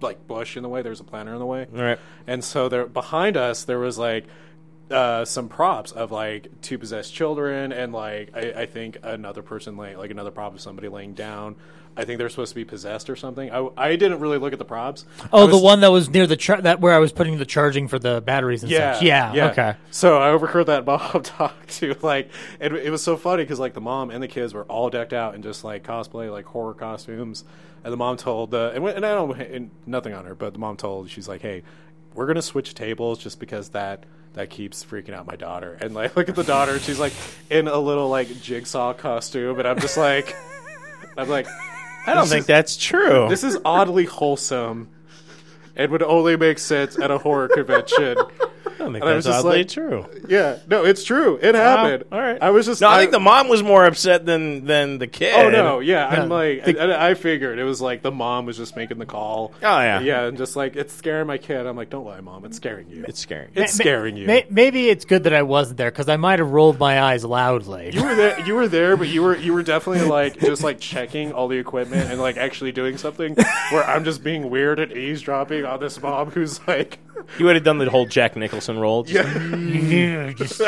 like bush in the way. There was a planter in the way. all right And so there behind us there was like uh, some props of like two possessed children and like I, I think another person laying like another prop of somebody laying down. I think they're supposed to be possessed or something. I, I didn't really look at the props. Oh, I the one that was near the char- that where I was putting the charging for the batteries and Yeah, such. Yeah, okay. So I overheard that mom talk to like, it, it was so funny because like the mom and the kids were all decked out in just like cosplay, like horror costumes, and the mom told the and, and I don't and nothing on her, but the mom told she's like, hey, we're gonna switch tables just because that that keeps freaking out my daughter, and like look at the daughter, she's like in a little like jigsaw costume, and I'm just like, I'm like. i don't think that's true This is oddly wholesome and would only make sense at a horror convention. I think and I was that's just oddly like- true Yeah, no, it's true. It happened. all right. I was just. No, I think the mom was more upset than than the kid. Oh no! Yeah, I'm like, the- and I figured it was like the mom was just making the call. Oh, yeah. yeah, and just like it's scaring my kid. I'm like, don't lie, mom, it's scaring you. It's scary. it's Ma- scaring you. May- maybe it's good that I wasn't there because I might have rolled my eyes loudly. you were there. You were there, but you were you were definitely like just like checking all the equipment and like actually doing something. Where I'm just being weird and eavesdropping on this mom who's like, You would have done the whole Jack Nicholson role. Just- Yeah, just-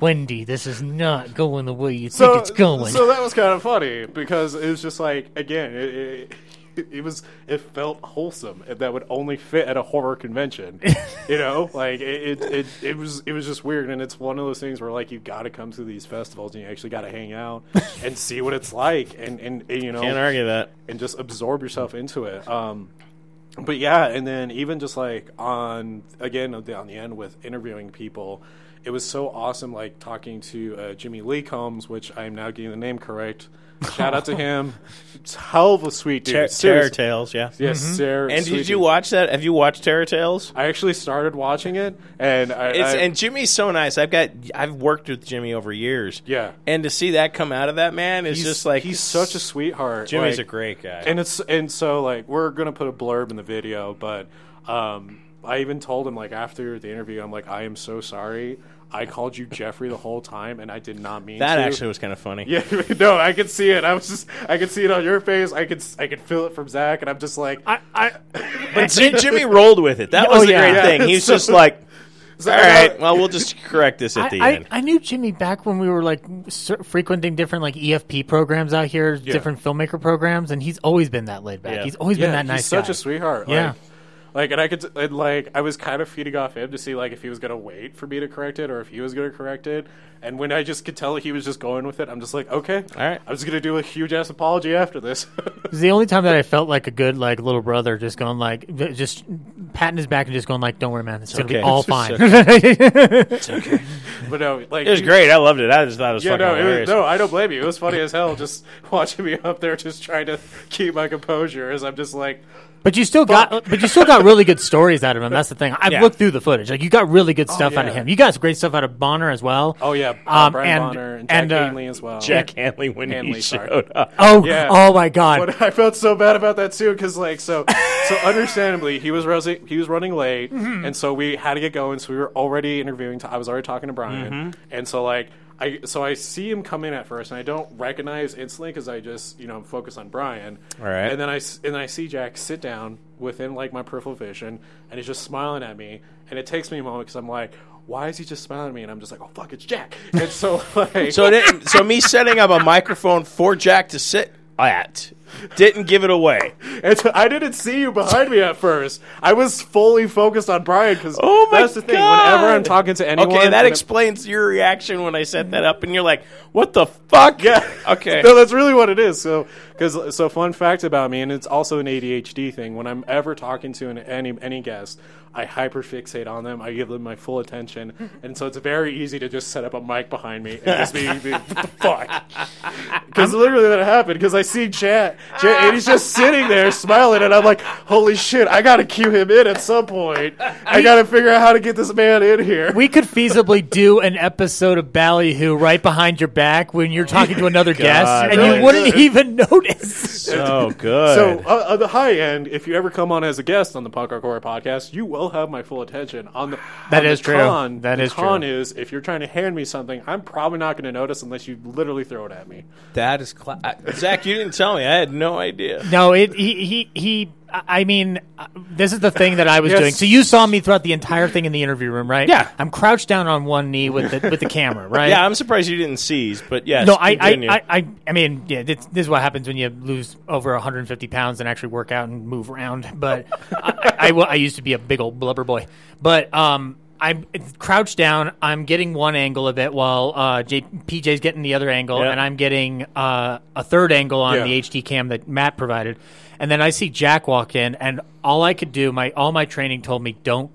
Wendy, this is not going the way you so think it's going. So that was kind of funny because it was just like again, it, it, it was it felt wholesome that would only fit at a horror convention. you know, like it, it it it was it was just weird, and it's one of those things where like you got to come to these festivals and you actually got to hang out and see what it's like, and and, and you know Can't argue that. and just absorb yourself into it. Um, but yeah, and then even just like on again on the, on the end with interviewing people, it was so awesome. Like talking to uh, Jimmy Lee Combs, which I'm now getting the name correct. Shout out to him. It's hell of a sweet dude. Ter- Terror Seriously. Tales, yeah. Yes, Sarah, And did you dude. watch that? Have you watched Terror Tales? I actually started watching it, and I, It's, I and Jimmy's so nice. I've got I've worked with Jimmy over years. Yeah. And to see that come out of that man is he's just like he's such a sweetheart. Jimmy's like- a great guy. and it's and so like we're gonna put a blurb in the video, but um, I even told him like after the interview, I'm like, I am so sorry. I called you Jeffrey the whole time, and I did not mean That to. actually was kind of funny. Yeah, no, I could see it. I was just, I could see it on your face. I could, I could feel it from Zach, and I'm just like, I, I, But Jimmy rolled with it. That Oh, was the yeah. great thing. He's So- just like, So- all right, uh, well, we'll just correct this at I, the I, end. I knew Jimmy back when we were like frequenting different like EFP programs out here, different filmmaker programs, and he's always been that laid back. Yeah. He's always yeah, been that nice he's such guy. a sweetheart. Yeah. Like, like, and I could, and like, I was kind of feeding off him to see like if he was gonna wait for me to correct it or if he was gonna correct it. And when I just could tell he was just going with it, I'm just like, okay, All right. I'm just gonna do a huge ass apology after this. It's the only time that I felt like a good like little brother, just going like, just patting his back and just going like, "Don't worry, man, it's, gonna okay. be all It's fine." but no, like It was great. I loved it. I just thought it was Yeah, fucking no, it hilarious. was, no, I don't blame you. It was funny as hell just watching me up there, just trying to keep my composure. As I'm just like, But you still got, but you still got really good stories out of him. That's the thing. I've Yeah. looked through the footage. Like you got really good stuff out of yeah. him. You got some great stuff out of Bonner as well. oh yeah, uh, Um, Bryan and- Bonner and Jack and, uh, Hanley as well. Jack Hanley when Hanley, he sorry. showed up. Oh, Yeah. oh my God! But I felt so bad about that too, because like so, so understandably he was running, he was running late, Mm-hmm. and so we had to get going. So we were already interviewing. I was already talking to Bryan, Mm-hmm. and so like I so I see him come in at first, and I don't recognize instantly because I just you know focus on Bryan. All right. And then I s- and then I see Jack sit down within like my peripheral vision, and he's just smiling at me, and it takes me a moment because I'm like. Why is he just smiling at me? And I'm just like, oh fuck, it's Jack. And so like, So, it so me setting up a microphone for Jack to sit at didn't give it away. And so I didn't see you behind me at first. I was fully focused on Bryan because Oh my that's the thing. Whenever I'm talking to anyone, Okay, that explains your reaction when I set that up, and you're like, "What the fuck?" Yeah. Okay. no, that's really what it is. So, because so fun fact about me, and it's also an ADHD thing. When I'm ever talking to an, any any guest, I hyperfixate on them. I give them my full attention, and so it's very easy to just set up a mic behind me and just be, be the fuck. Because literally that happened. Because I see Chat, Chat, and he's just sitting there smiling, and I'm like, holy shit, I gotta cue him in at some point. I gotta figure out how to get this man in here. we could feasibly do an episode of Ballyhoo right behind your back when you're talking to another guest, and really you wouldn't could. even notice. so good. So uh, on the high end, if you ever come on as a guest on the Punk Rock Horror Podcast, you will have my full attention. On the That on the true. Con, That the is con true. is if you're trying to hand me something, I'm probably not going to notice unless you literally throw it at me. that is cla- Zach. You didn't tell me. I had no idea. No, it he he he. I mean, this is the thing that I was Yes. doing. So you saw me throughout the entire thing in the interview room, right? Yeah. I'm crouched down on one knee with the with the camera, right? Yeah, I'm surprised you didn't seize, but yes. No, I, continue. I, I, I, I mean, yeah, this, this is what happens when you lose over 150 pounds and actually work out and move around. But I, I, I, I used to be a big old blubber boy. But um, I'm crouched down. I'm getting one angle of it while uh, J, PJ's getting the other angle, Yeah. and I'm getting uh, a third angle on Yeah. the HD cam that Matt provided. And then I see Jack walk in, and all I could do, my all my training told me, don't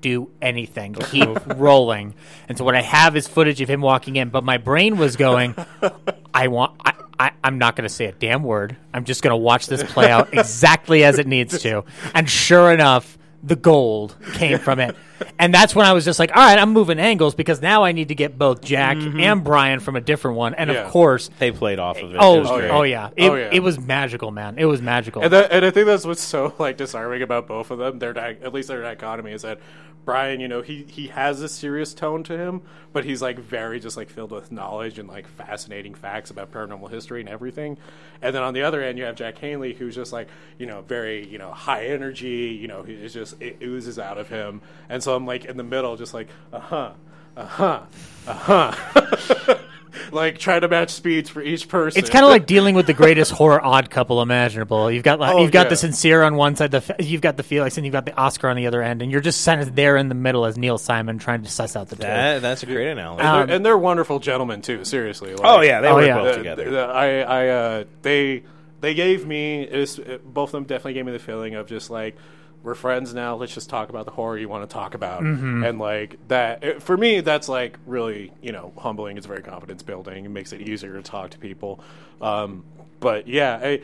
do anything. Keep rolling. And so what I have is footage of him walking in, but my brain was going, I want I, I, I'm not gonna say a damn word. I'm just gonna watch this play out exactly as it needs to. And sure enough, the gold came from it. And that's when I was just like, all right, I'm moving angles because now I need to get both Jack mm-hmm. and Bryan from a different one. And Yeah. of course they played off of it. Oh, It was oh, yeah. Oh, it, Oh, yeah. it was magical, man. It was magical. And, that, and I think that's what's so like disarming about both of them. Their di- at least their dichotomy is that Bryan, you know, he he has a serious tone to him, but he's like very just like filled with knowledge and like fascinating facts about paranormal history and everything. And then on the other end, you have Jack Hanley, who's just like you know very you know high energy. You know, it's just it oozes out of him. And so I'm like in the middle, just like uh huh, uh huh, uh huh. Like trying to match speeds for each person. It's kind of like dealing with the greatest horror odd couple imaginable. You've got like, Oh, you've got yeah. the sincere on one side, the you've got the Felix, and you've got the Oscar on the other end, and you're just kind of there in the middle as Neil Simon trying to suss out the two. That, that's a great analogy. And, Um, they're, and they're wonderful gentlemen too. Seriously. Like, oh yeah, they Oh, were yeah. both together. th- I, I, uh, they, they gave me is both of them definitely gave me the feeling of just like we're friends now. Let's just talk about the horror you want to talk about, Mm-hmm. and like that it- for me, that's like really you know humbling. It's very confidence building. It makes it easier to talk to people. Um, but yeah, I,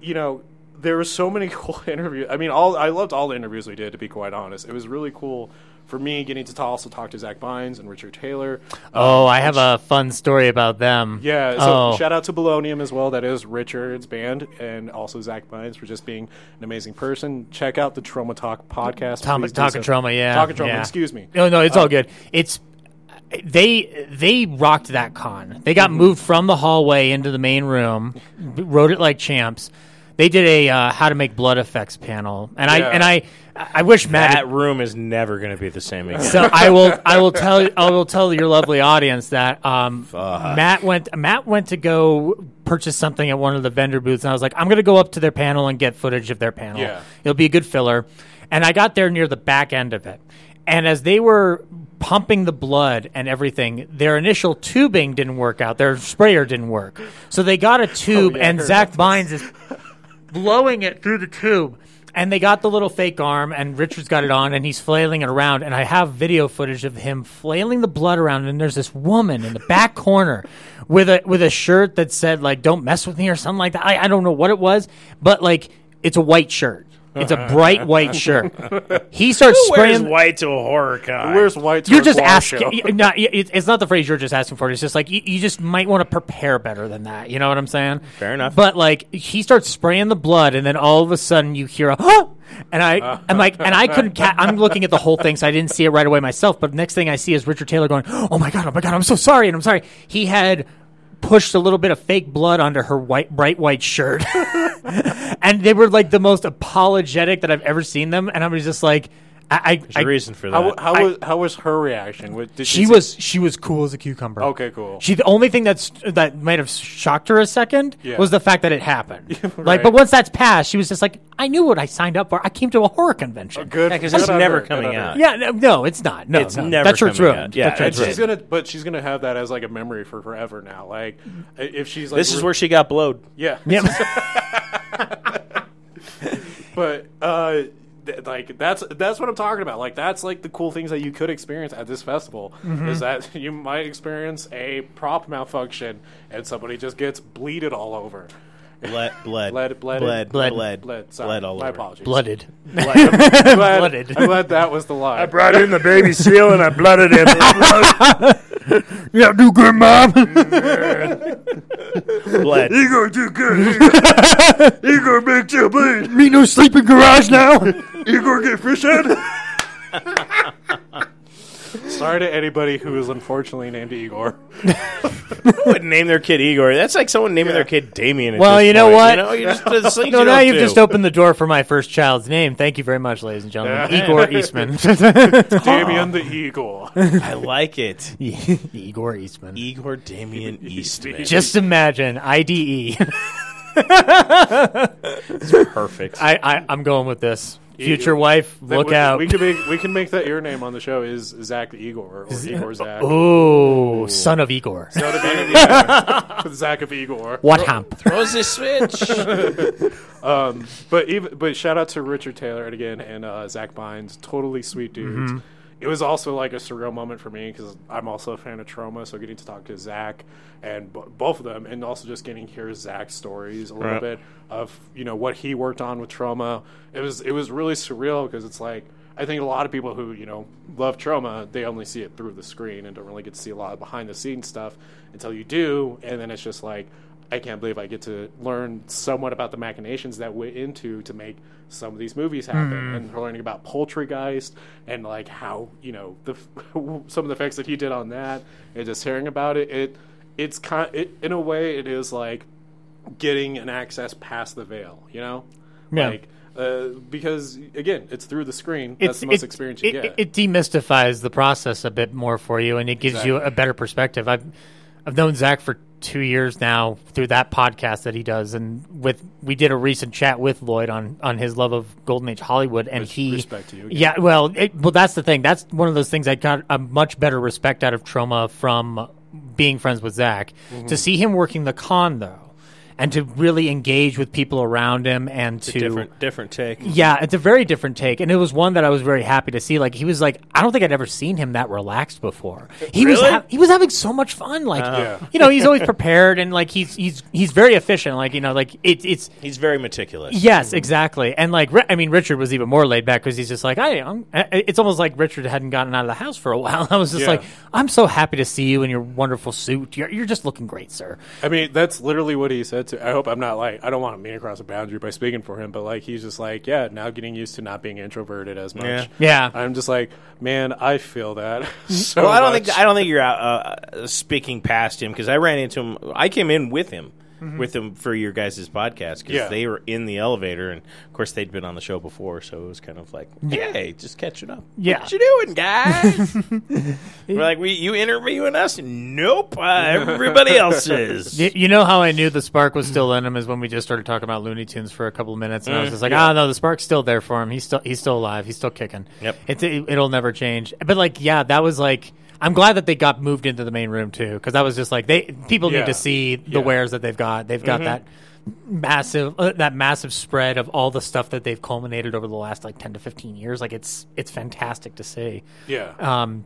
you know. There were so many cool interviews. I mean, all I loved all the interviews we did. To be quite honest, it was really cool for me, getting to also talk to Zach Bynes and Richard Taylor. Oh, I have a fun story about them. Yeah, so oh. shout out to Bolognium as well. That is Richard's band, and also Zach Bynes for just being an amazing person. Check out the Troma Talk podcast. Tom- Talking so. Troma, yeah, Talking Troma. yeah. Excuse me. No, no, it's Uh, all good. It's they they rocked that con. They Mm-hmm. got moved from the hallway into the main room, wrote it like champs. They did a uh, how to make blood effects panel, and I Yeah. and I I wish Matt. That room is never going to be the same again. so I will I will tell I will tell your lovely audience that um, Matt went Matt went to go purchase something at one of the vendor booths, and I was like, I'm going to go up to their panel and get footage of their panel. Yeah. it'll be a good filler. And I got there near the back end of it, and as they were pumping the blood and everything, their initial tubing didn't work out. Their sprayer didn't work, so they got a tube, Oh, yeah, and Zach Bynes is blowing it through the tube. And they got the little fake arm, and Richard's got it on, and he's flailing it around. And I have video footage of him flailing the blood around. And there's this woman in the back corner with a with a shirt that said like "Don't mess with me" or something like that. I, I don't know what it was, but like it's a white shirt. It's a bright white shirt. He starts Who wears spraying. white to a horror con? Where's White? You're a just GWAR asking. show? y- Not, y- it- it's not the phrase you're just asking for. It's just like you, you just might want to prepare better than that. You know what I'm saying? Fair enough. But like he starts spraying the blood, and then all of a sudden you hear a huh! and I I'm like, and I couldn't. Ca- I'm looking at the whole thing, so I didn't see it right away myself. But next thing I see is Richard Taylor going, "Oh my god! Oh my god! I'm so sorry!" And I'm sorry. He had pushed a little bit of fake blood onto her white bright white shirt. And they were like the most apologetic that i've ever seen them. And i was just like i, I, There's reason for that. How, how, I- was, how was her reaction? What- Did she say- was she was cool as a cucumber. Okay, cool. She the only thing that's that might have shocked her a second Yeah. was the fact that it happened. Like, but once that's passed, she was just like, I knew what I signed up for. I came to a horror convention. good. Yeah, 'cause good it's on never her, coming good on her. out. Yeah, no, no, it's not. No, It's no. never That's coming ruined. out. Yeah, That's it's- ruined. She's gonna, but she's gonna have that as like a memory for forever now. Like, if she's like, this is where she got blowed. yeah, Yep. but uh, th- like that's that's what I'm talking about. Like that's like the cool things that you could experience at this festival Mm-hmm. is that you might experience a prop malfunction and somebody just gets bleeded all over. Bled, bled, Bled- bled- bled, bled- bled, Bled, sorry, bled all my over. apologies. Blooded. I'm glad, Blooded. I'm glad that was the line. brought in the baby seal and I blooded him. Yeah, do good, mom. bled. Igor, do good. You gonna big tail bleed. Me no sleeping garage now. You gonna get fish head. Sorry to anybody who is unfortunately named Igor. Who would name their kid Igor? That's like someone naming their kid Damien. at Well, this you know point. what? You know, you just the things No, you now don't you've do. just opened the door for my first child's name. Thank you very much, ladies and gentlemen. Yeah. Igor Eastman. Damien the Igor. I like it. Igor Eastman. Igor Damien Eastman. Just imagine IDE. perfect. I, I I'm going with this. Future wife, look we, out. We can make we can make that your name on the show is Zach the Igor or Igor Zach. Ooh, son of Igor. Son of Igor. Zach of Igor. What hump? Throws the switch. But even but shout out to Richard Taylor and again and uh, Zach Bynes, totally sweet dudes. Mm-hmm. It was also like a surreal moment for me because I'm also a fan of Troma, so getting to talk to Zach and b- both of them, and also just getting to hear Zach's stories a little Right. bit of you know what he worked on with Troma. It was it was really surreal because it's like I think a lot of people who you know love Troma, they only see it through the screen and don't really get to see a lot of behind the scenes stuff until you do, and then it's just like I can't believe I get to learn somewhat about the machinations that went into to make some of these movies happen, and learning about Poultrygeist and like how you know the some of the effects that he did on that, and just hearing about it. It it's kind it, in a way it is like getting an access past the veil, you know, Yeah. like. Uh, because again, it's through the screen. That's the most experience you it, get. It demystifies the process a bit more for you, and it gives you a better perspective. I've I've known Zach for two years now through that podcast that he does, and with we did a recent chat with Lloyd on on his love of Golden Age Hollywood, and Res- he respect to you again. yeah, well, it, well, that's the thing. That's one of those things I got a much better respect out of Troma from being friends with Zach. Mm-hmm. To see him working the con though. And to really engage with people around him and to different different take. yeah, it's a very different take, and it was one that I was very happy to see. Like he was like, I don't think I'd ever seen him that relaxed before. He was ha- he was having so much fun. Like oh. Yeah. you know, he's always prepared and like he's he's he's very efficient. Like you know, like it, it's He's very meticulous. yes, mm-hmm. exactly. And like I mean, Richard was even more laid back because he's just like I. I'm, it's almost like Richard hadn't gotten out of the house for a while. I was just Yeah. like, I'm so happy to see you in your wonderful suit. You're you're just looking great, sir. I mean, that's literally what he said to. I hope I'm not like I don't want to mean across a boundary by speaking for him, but like he's just like, yeah, now getting used to not being introverted as much. Yeah. Yeah. I'm just like, man, I feel that. so Well, I don't much. think I don't think you're uh, uh, speaking past him because I ran into him. I came in with him. With them for your guys' podcast because Yeah. they were in the elevator and of course they'd been on the show before so it was kind of like hey just catching up Yeah. what you doing guys we're like we you interviewing us nope uh, everybody else is You, you know how I knew the spark was still in him is when we just started talking about Looney Tunes for a couple of minutes, and I was just like, ah, no, the spark's still there for him. He's still he's still alive. He's still kicking. Yep. It, it, it'll never change. But like, yeah, that was like. I'm glad that they got moved into the main room too, because that was just like they people Yeah. need to see the Yeah. wares that they've got. They've got that massive uh, that massive spread of all the stuff that they've culminated over the last like 10 to 15 years. Like it's it's fantastic to see. Yeah. Um,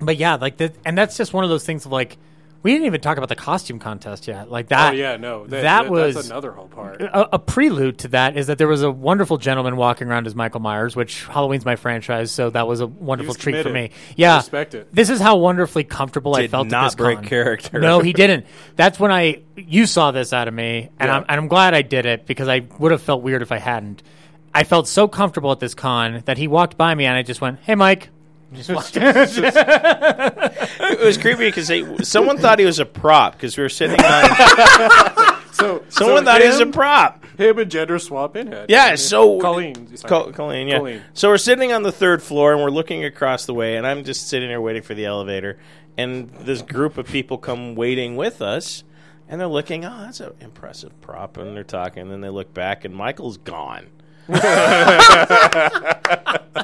but yeah, like that, and that's just one of those things of like we didn't even talk about the costume contest yet. Like that. oh yeah, no, that, that, was that's another whole part. a, a prelude to that is that there was a wonderful gentleman walking around as Michael Myers, which Halloween's my franchise, so that was a wonderful was treat for me. Yeah, respect it. This is how wonderfully comfortable I felt. not at this break con. character. No, he didn't. That's when I you saw this out of me, and Yeah. I'm and I'm glad I did it because I would have felt weird if I hadn't. I felt so comfortable at this con that he walked by me and I just went, "Hey, Mike." Just walked it was creepy because someone thought he was a prop because we were sitting on So someone so thought he was a prop Him and gender swap in it. Yeah, so Colleen, sorry. Col- Colleen, yeah. Colleen. So we're sitting on the third floor and we're looking across the way, and I'm just sitting there waiting for the elevator, and this group of people come waiting with us, and they're looking. Oh, that's an impressive prop, and they're talking, and then they look back, and Michael's gone.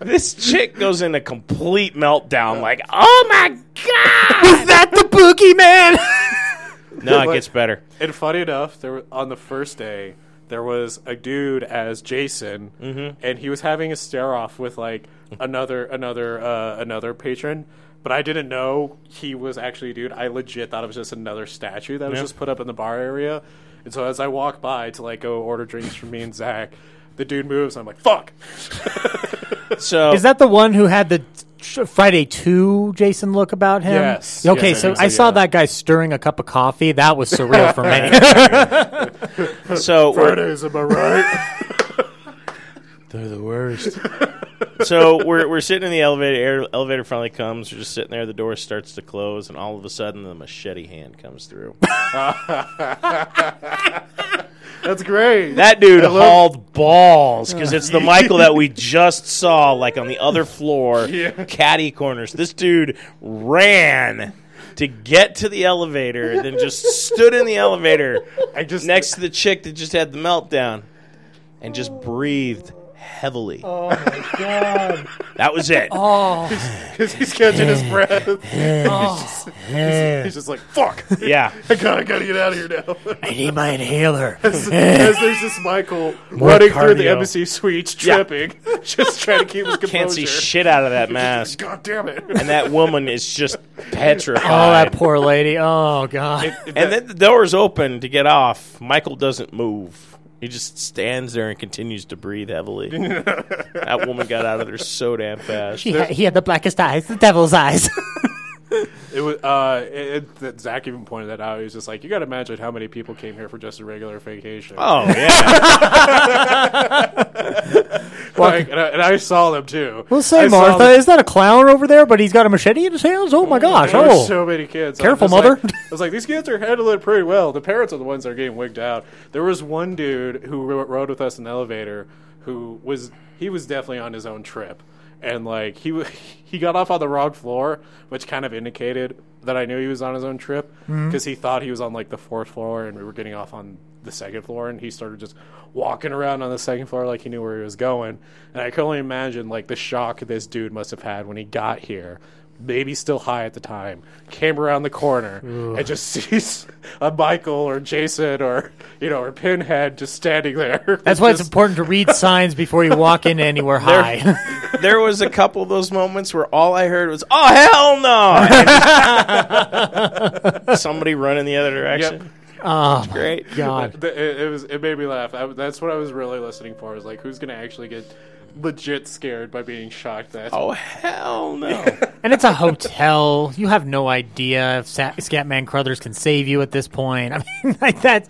this chick goes in a complete meltdown, like, "Oh my god!" was that the boogeyman. No, it What? gets better. And funny enough, there were- on the first day there was a dude as Jason, Mm-hmm. and he was having a stare off with like another another uh, another patron. But I didn't know he was actually a dude. I legit thought it was just another statue that was Yeah. just put up in the bar area. And so as I walk by to like go order drinks for me and Zach, the dude moves. And I'm like, "Fuck!" So Is that the one who had the t- Friday Two Jason look about him? Yes. Okay, Yes, I so think so, I saw yeah. that guy stirring a cup of coffee. That was surreal for me. so we're, Fridays, am I right? They're the worst. so we're we're sitting in the elevator. Air, elevator finally comes. We're just sitting there. The door starts to close, and all of a sudden, the machete hand comes through. That's great. That dude hauled balls because it's the Michael that we just saw, like on the other floor, caddy corners. This dude ran to get to the elevator, then just stood in the elevator I just next to the chick that just had the meltdown, and just breathed heavily. Oh my god! That was it. Oh, because he's catching his breath. he's, just, he's, he's just like, "Fuck! Yeah. I gotta, gotta get out of here now." I need my inhaler. As there's this Michael running through the embassy suites, Yeah. tripping, just trying to keep his composure. Can't see shit out of that mask. God damn it! And that woman is just petrified. Oh, that poor lady. Oh God. and then the doors open to get off. Michael doesn't move. He just stands there and continues to breathe heavily. that woman got out of there so damn fast. He had, he had the blackest eyes, the devil's eyes. It was uh, it, it, Zach even pointed that out. He was just like, "You got to imagine how many people came here for just a regular vacation." Oh yeah, Like, and, I, and I saw them too. We'll say, I Martha, is that a clown over there? But he's got a machete in his hands. Oh my gosh! There Oh, so many kids. Careful, just like- mother. I was like, these kids are handling it pretty well. The parents are the ones that are getting wigged out. There was one dude who rode with us in the elevator who was he was definitely on his own trip, and like he he got off on the wrong floor, which kind of indicated that I knew he was on his own trip Mm-hmm. because he thought he was on like the fourth floor and we were getting off on the second floor, and he started just walking around on the second floor like he knew where he was going. And I can only imagine like the shock this dude must have had when he got here. Maybe still high at the time. Came around the corner and just sees a Michael or Jason or you know or Pinhead just standing there. That's why it's important to read signs before you walk into anywhere high. there was a couple of those moments where all I heard was, "Oh hell no!" Just- somebody running the other direction. oh, Great. God. Th- It, it was. It made me laugh. I, that's what I was really listening for. Was like, who's gonna actually get legit scared by being shocked? That Oh hell no! And it's a hotel. You have no idea if Sa- Scatman Crothers can save you at this point. I mean, like that.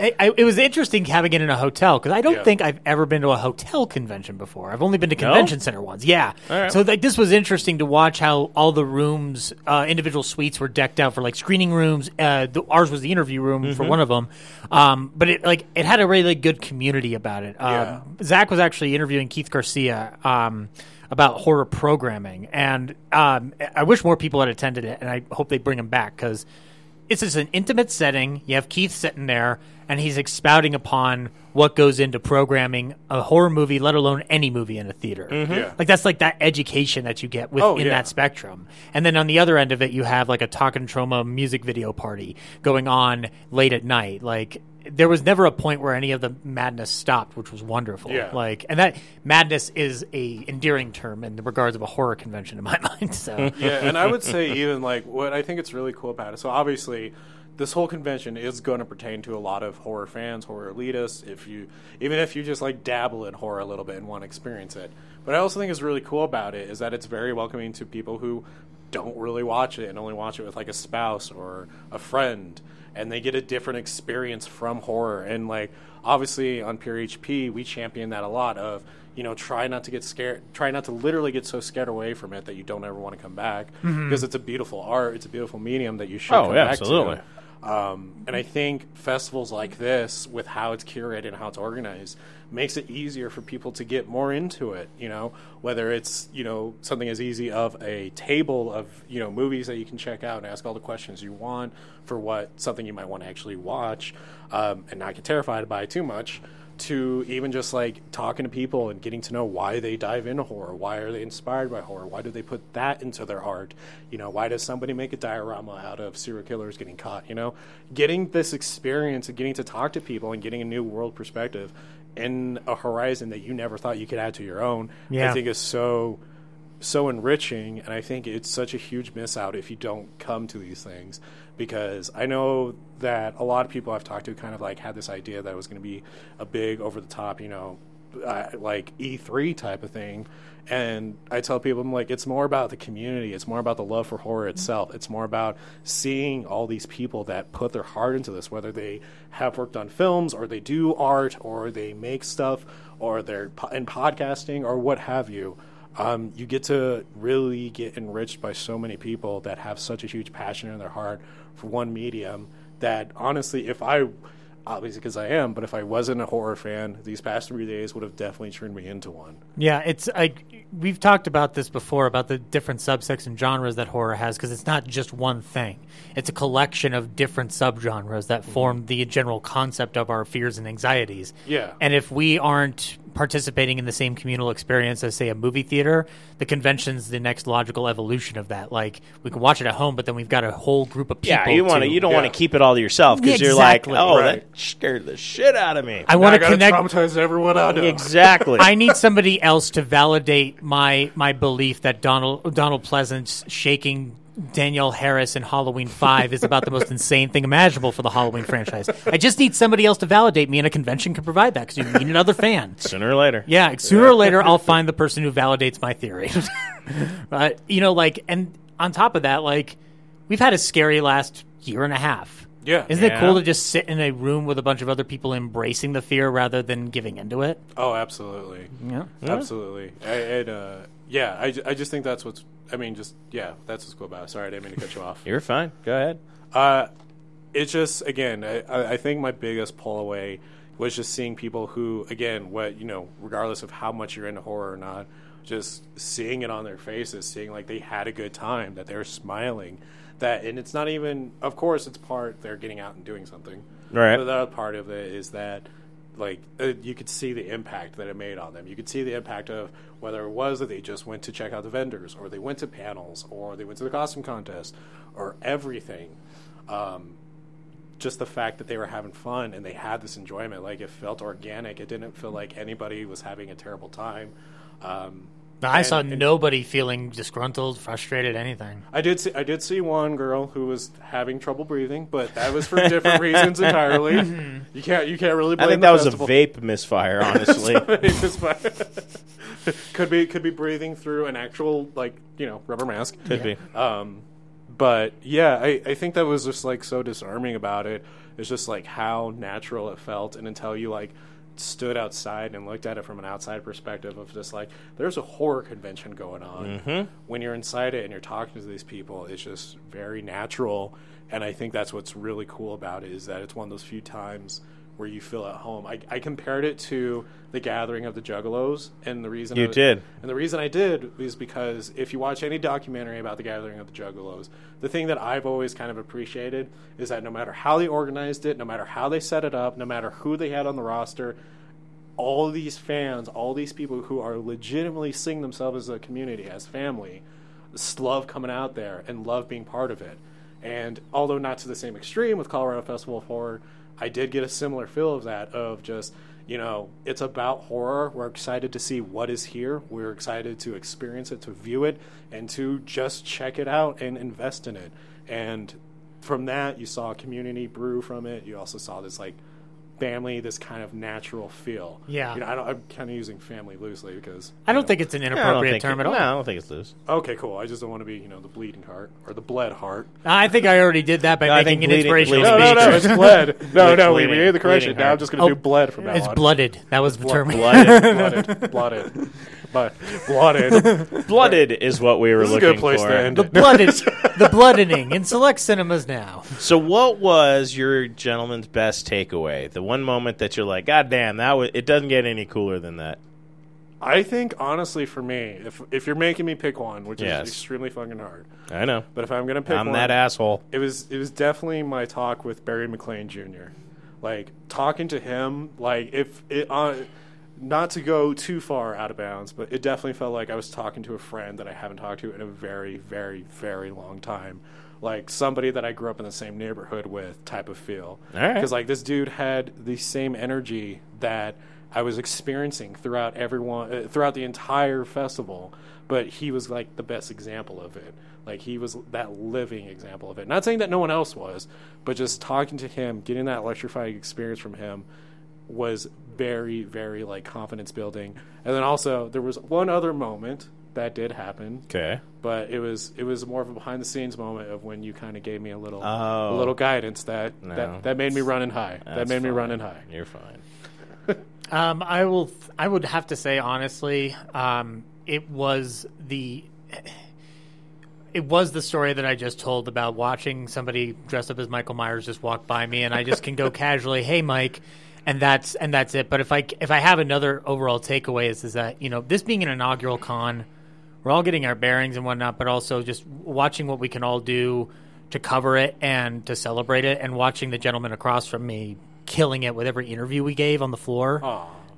I, I, it was interesting having it in a hotel because I don't Yeah. think I've ever been to a hotel convention before. I've only been to convention center ones. Yeah, right. so like this was interesting to watch how all the rooms, uh, individual suites, were decked out for like screening rooms. Uh, the, ours was the interview room for one of them, um, but it like it had a really good community about it. Um, Yeah. Zach was actually interviewing Keith Garcia. Um, about horror programming, and um, I wish more people had attended it, and I hope they bring him back because it's just an intimate setting. You have Keith sitting there, and he's expounding upon what goes into programming a horror movie, let alone any movie in a theater. Mm-hmm. Yeah. Like that's like that education that you get within Oh, yeah. that spectrum. And then on the other end of it, you have like a Talk and Troma music video party going on late at night. Like there was never a point where any of the madness stopped, which was wonderful. Yeah. Like, and that madness is a endearing term in the regards of a horror convention in my mind. So yeah, and I would say even like what I think it's really cool about it. So obviously, this whole convention is going to pertain to a lot of horror fans, horror elitists. If you even if you just like dabble in horror a little bit and want to experience it, but I also think is really cool about it is that it's very welcoming to people who don't really watch it and only watch it with like a spouse or a friend and they get a different experience from horror. And like obviously on pure hp we champion that a lot of you know try not to get scared try not to literally get so scared away from it that you don't ever want to come back. Mm-hmm. Because it's a beautiful art it's a beautiful medium that you should Oh, come yeah, back absolutely. to um, and I think festivals like this, with how it's curated and how it's organized, makes it easier for people to get more into it. You know, whether it's you know something as easy of a table of you know movies that you can check out and ask all the questions you want for what something you might want to actually watch, um, and not get terrified by too much. To even just like talking to people and getting to know why they dive into horror, why are they inspired by horror, why do they put that into their art? You know, why does somebody make a diorama out of serial killers getting caught? You know, getting this experience and getting to talk to people and getting a new world perspective in a horizon that you never thought you could add to your own, Yeah. I think is so so enriching and I think it's such a huge miss out if you don't come to these things because I know that a lot of people I've talked to kind of like had this idea that it was going to be a big over the top, you know, uh, like E3 type of thing. And I tell people, I'm like, it's more about the community. It's more about the love for horror itself. It's more about seeing all these people that put their heart into this, whether they have worked on films or they do art or they make stuff or they're in podcasting or what have you. Um, you get to really get enriched by so many people that have such a huge passion in their heart one medium that honestly, if I obviously because I am, but if I wasn't a horror fan, these past three days would have definitely turned me into one. Yeah, it's like we've talked about this before about the different subsects and genres that horror has because it's not just one thing. It's a collection of different subgenres that mm-hmm. form the general concept of our fears and anxieties. Yeah. And if we aren't participating in the same communal experience as say a movie theater, the convention's the next logical evolution of that. Like we can watch it at home, but then we've got a whole group of people. Yeah, you want to. to- You don't yeah. want to keep it all to yourself because Yeah, you're like, oh, Right. that scared the shit out of me. I want to gotta connect traumatize everyone I know. exactly. I need somebody else to validate my my belief that Donald Donald Pleasence shaking Danielle Harris in Halloween Five is about the most insane thing imaginable for the Halloween franchise. I just need somebody else to validate me, and a convention can provide that because you need another fan. Sooner or later. Yeah, sooner or later I'll find the person who validates my theory. but uh, you know, like, and on top of that, like, we've had a scary last year and a half. Yeah. Isn't it Yeah. cool to just sit in a room with a bunch of other people embracing the fear rather than giving into it? Oh, absolutely. Yeah. Absolutely. I, it, uh, yeah, I, ju- I just think that's what's. I mean, just yeah, that's what's cool about it. Sorry, I didn't mean to cut you off. You're fine. Go ahead. Uh, it's just again, I, I I think my biggest pull away was just seeing people who, again, what you know, regardless of how much you're into horror or not, just seeing it on their faces, seeing like they had a good time, that they're smiling, that, and it's not even. Of course, it's part they're getting out and doing something. Right. But the other part of it is that like uh, you could see the impact that it made on them. You could see the impact of whether it was that they just went to check out the vendors, or they went to panels, or they went to the costume contest, or everything. Um, just the fact that they were having fun and they had this enjoyment, like it felt organic. It didn't feel like anybody was having a terrible time. Um, I and- saw and- nobody feeling disgruntled, frustrated, anything. I did see I did see one girl who was having trouble breathing, but that was for different reasons entirely. You can't you can't really I blame think the that was festival. a vape misfire, honestly. It's just fine. could be could be breathing through an actual like you know rubber mask. Could be. Um, but yeah, I, I think that was just like so disarming about it. It's just like how natural it felt, and until you like stood outside and looked at it from an outside perspective of just like there's a horror convention going on. Mm-hmm. When you're inside it and you're talking to these people, it's just very natural. And I think that's what's really cool about it is that it's one of those few times where you feel at home. I, I compared it to the gathering of the Juggalos, and the reason You I- did. and the reason I did is because if you watch any documentary about the gathering of the Juggalos, the thing that I've always kind of appreciated is that no matter how they organized it, no matter how they set it up, no matter who they had on the roster, all these fans, all these people who are legitimately seeing themselves as a community, as family, love coming out there and love being part of it. And although not to the same extreme with Colorado Festival of Horror, I did get a similar feel of that of just, you know, it's about horror. We're excited to see what is here. We're excited to experience it, to view it, and to just check it out and invest in it. And from that, you saw a community brew from it. You also saw this like family, this kind of natural feel. Yeah. You know, I don't, I'm kind of using family loosely because I don't know- think it's an inappropriate think term it- at all. No, I don't think it's loose. Okay, cool. I just don't want to be, you know, the bleeding heart or the bled heart. I think I already did that by No, I making think an bleeding- inspirational bleeding- No, speech. no, no, it's bled. No, no, we, we made the correction. Now I'm just going to Oh, do bled from now It's on. blooded. That was the term. Blooded. blooded, blooded, but blooded. Blooded is what we were This is a looking good place for. to end the it. blooded, the bloodening in select cinemas now. So, what was your gentleman's best takeaway? The one moment that you're like, God damn, that was, it doesn't get any cooler than that. I think honestly, for me, if if you're making me pick one, which Yes. is extremely fucking hard, I know. but if I'm gonna pick I'm one, that asshole. it was it was definitely my talk with Barry McLean Jr. Like talking to him, like if it uh, not to go too far out of bounds, but it definitely felt like I was talking to a friend that I haven't talked to in a very, very, very long time. Like somebody that I grew up in the same neighborhood with, type of feel. All right. Because like this dude had the same energy that I was experiencing throughout everyone, uh, throughout the entire festival. But he was like the best example of it. Like he was that living example of it. Not saying that no one else was, but just talking to him, getting that electrifying experience from him was very, very like confidence building. And then also there was one other moment that did happen, Okay. but it was it was more of a behind the scenes moment of when you kind of gave me a little Oh. a little guidance that No. that, that made me running high. that That's made me fine. running high. You're fine. Um, I will. th- I would have to say honestly, um, it was the. It was the story that I just told about watching somebody dressed up as Michael Myers just walk by me, and I just can go casually, "Hey, Mike," and that's and that's it. But if I if I have another overall takeaway is is that you know this being an inaugural con, we're all getting our bearings and whatnot, but also just watching what we can all do to cover it and to celebrate it, and watching the gentleman across from me killing it with every interview we gave on the floor,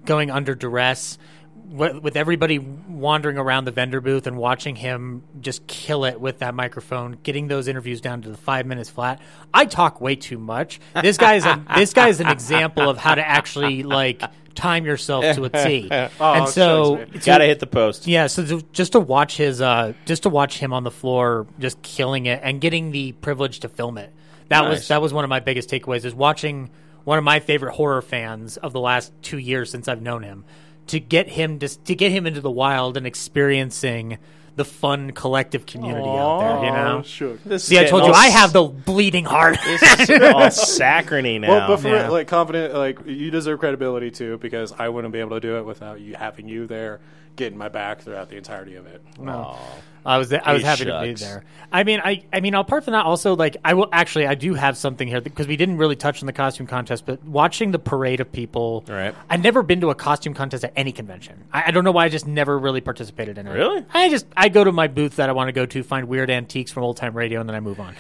going under duress, with everybody wandering around the vendor booth and watching him just kill it with that microphone, getting those interviews down to the five minutes flat. I talk way too much. This guy is a, this guy is an example of how to actually like time yourself to a T. and so man. Gotta hit the post. yeah, so to, just to watch his, uh, just to watch him on the floor, just killing it, and getting the privilege to film it. That Nice. was that was one of my biggest takeaways. Is watching one of my favorite horror fans of the last two years since I've known him, to get him just to get him into the wild and experiencing the fun collective community out there. You know. Sure. This See, I told you getting I have the bleeding heart. s- all saccharine now. Well, but for Yeah. like confident, like you deserve credibility too, because I wouldn't be able to do it without you having you there getting my back throughout the entirety of it. No. I was I was Hey, happy to be shucks. there. I mean, I I mean, apart from that, also like I will actually I do have something here because we didn't really touch on the costume contest, but watching the parade of people. Right. I've never been to a costume contest at any convention. I, I don't know why I just never really participated in it. Really? I just I go to my booth that I want to go to, find weird antiques from old time radio, and then I move on.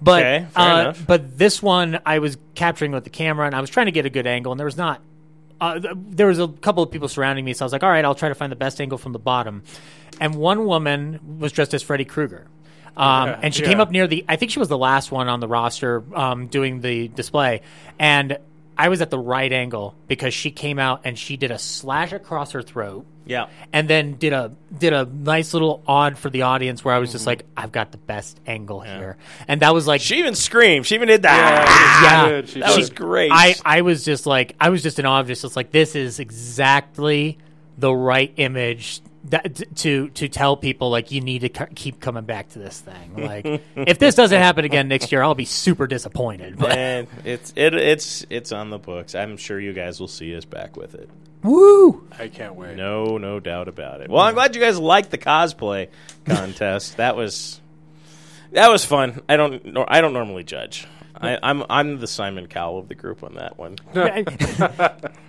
But Okay, fair uh, enough. but this one I was capturing with the camera, and I was trying to get a good angle, and there was not uh, there was a couple of people surrounding me, so I was like, "All right, I'll try to find the best angle from the bottom." And one woman was dressed as Freddy Krueger, um, Yeah, and she yeah. came up near the. I think she was the last one on the roster um, doing the display, and I was at the right angle because she came out and she did a slash across her throat. Yeah. And then did a did a nice little odd for the audience where I was just Mm-hmm. like, I've got the best angle here, and that was like She even screamed. She even did that. yeah, did, she That did. was great. I, I was just like I was just in awe of just, just like this is exactly the right image that, to to tell people like you need to c- keep coming back to this thing. Like if this doesn't happen again next year, I'll be super disappointed. But and it's it it's it's on the books. I'm sure you guys will see us back with it. woo, I can't wait. No, no doubt about it. Well, I'm glad you guys liked the cosplay contest. that was that was fun. I don't nor- I don't normally judge. I, I'm I'm the Simon Cowell of the group on that one.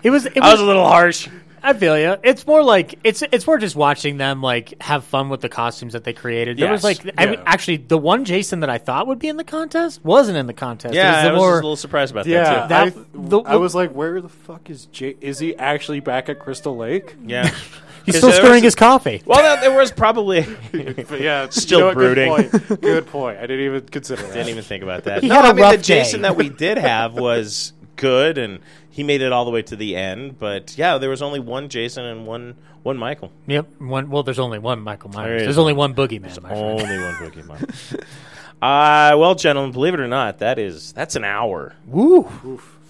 it was. It I was was a little harsh. I feel you. It's more like it's it's more just watching them like have fun with the costumes that they created. There was Yes. like I, Yeah. actually the one Jason that I thought would be in the contest wasn't in the contest. It Yeah, was the I was more- just a little surprised about Yeah, that too. That- I, the- I was like, where the fuck is Jay? Is he actually back at Crystal Lake? Yeah, he's still there stirring was- his coffee. Well, there- there was probably But yeah, Still you know what, brooding. Good point. Good point. I didn't even consider that. Didn't even think about that. He no, had a I mean the rough day. Jason that we did have was good, and he made it all the way to the end. But yeah, there was only one Jason and one one Michael. Yep. One. Well, there's only one Michael Myers. is There's only one boogeyman. My friend. Only one Pokemon. uh, well, gentlemen, believe it or not, that is that's an hour. Woo!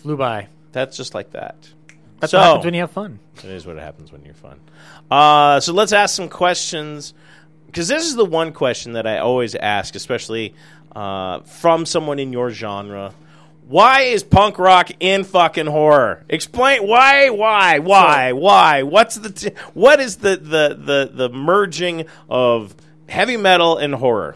Flew by. That's just like that. That's so, what happens when you have fun. It is what happens when you're fun. Uh, so let's ask some questions because this is the one question that I always ask, especially uh, from someone in your genre. Why is punk rock in fucking horror? Explain why, why, why, why? What's the t- what is the, the the the merging of heavy metal and horror?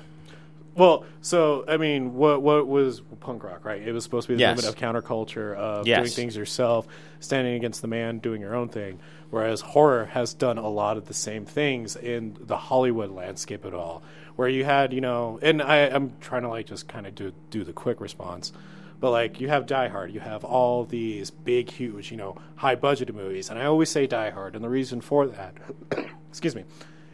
Well, so I mean, what what was punk rock, right? It was supposed to be the Yes. movement of counterculture, of Yes. doing things yourself, standing against the man, doing your own thing. Whereas horror has done a lot of the same things in the Hollywood landscape at all, where you had, you know, and I, I'm trying to like just kind of do do the quick response. But like you have Die Hard, you have all these big, huge, you know, high budgeted movies, and I always say Die Hard, and the reason for that, excuse me,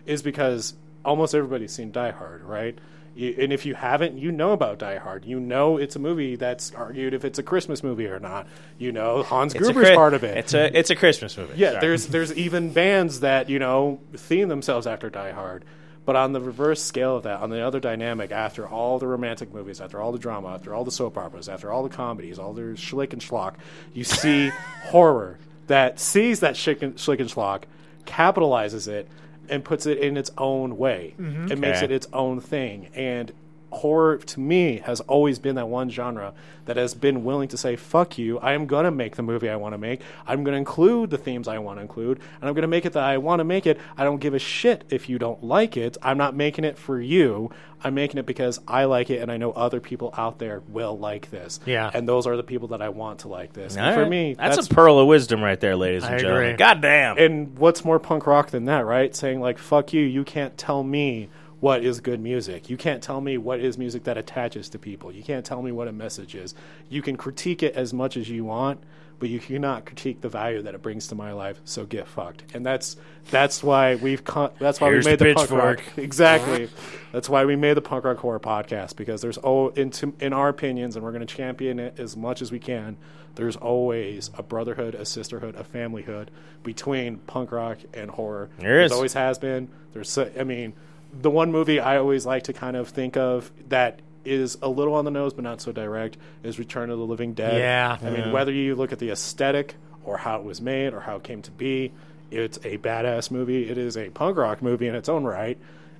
is because almost everybody's seen Die Hard, right? You, and if you haven't, you know about Die Hard. You know it's a movie that's argued if it's a Christmas movie or not. You know Hans It's Gruber's Chri- part of it. It's a it's a Christmas movie. yeah, Sorry. there's there's even bands that you know theme themselves after Die Hard. But on the reverse scale of that, on the other dynamic, after all the romantic movies, after all the drama, after all the soap operas, after all the comedies, all their schlick and schlock, you see horror that sees that schlick and, schlick and schlock, capitalizes it, and puts it in its own way. Mm-hmm. It makes Okay. it its own thing. And horror, to me, has always been that one genre that has been willing to say, fuck you, I am going to make the movie I want to make. I'm going to include the themes I want to include, and I'm going to make it that I want to make it. I don't give a shit if you don't like it. I'm not making it for you. I'm making it because I like it, and I know other people out there will like this. Yeah. And those are the people that I want to like this. And for right. me, that's, a pearl of wisdom right there, ladies and I gentlemen. agree. God damn. and what's more punk rock than that, right? Saying like "fuck you," you can't tell me what is good music. You can't tell me what is music that attaches to people. You can't tell me what a message is. You can critique it as much as you want, but you cannot critique the value that it brings to my life. So get fucked. And that's that's why we've con- that's why Here's we made the the, punk rock exactly. that's why we made the punk rock horror podcast because there's oh in in our opinions, and we're going to champion it as much as we can. There's always a brotherhood, a sisterhood, a familyhood between punk rock and horror. There is. There always has been. There's, I mean, the one movie I always like to kind of think of that is a little on the nose but not so direct is Return of the Living Dead. Yeah. I mean, whether you look at the aesthetic or how it was made or how it came to be, it's a badass movie. It is a punk rock movie in its own right.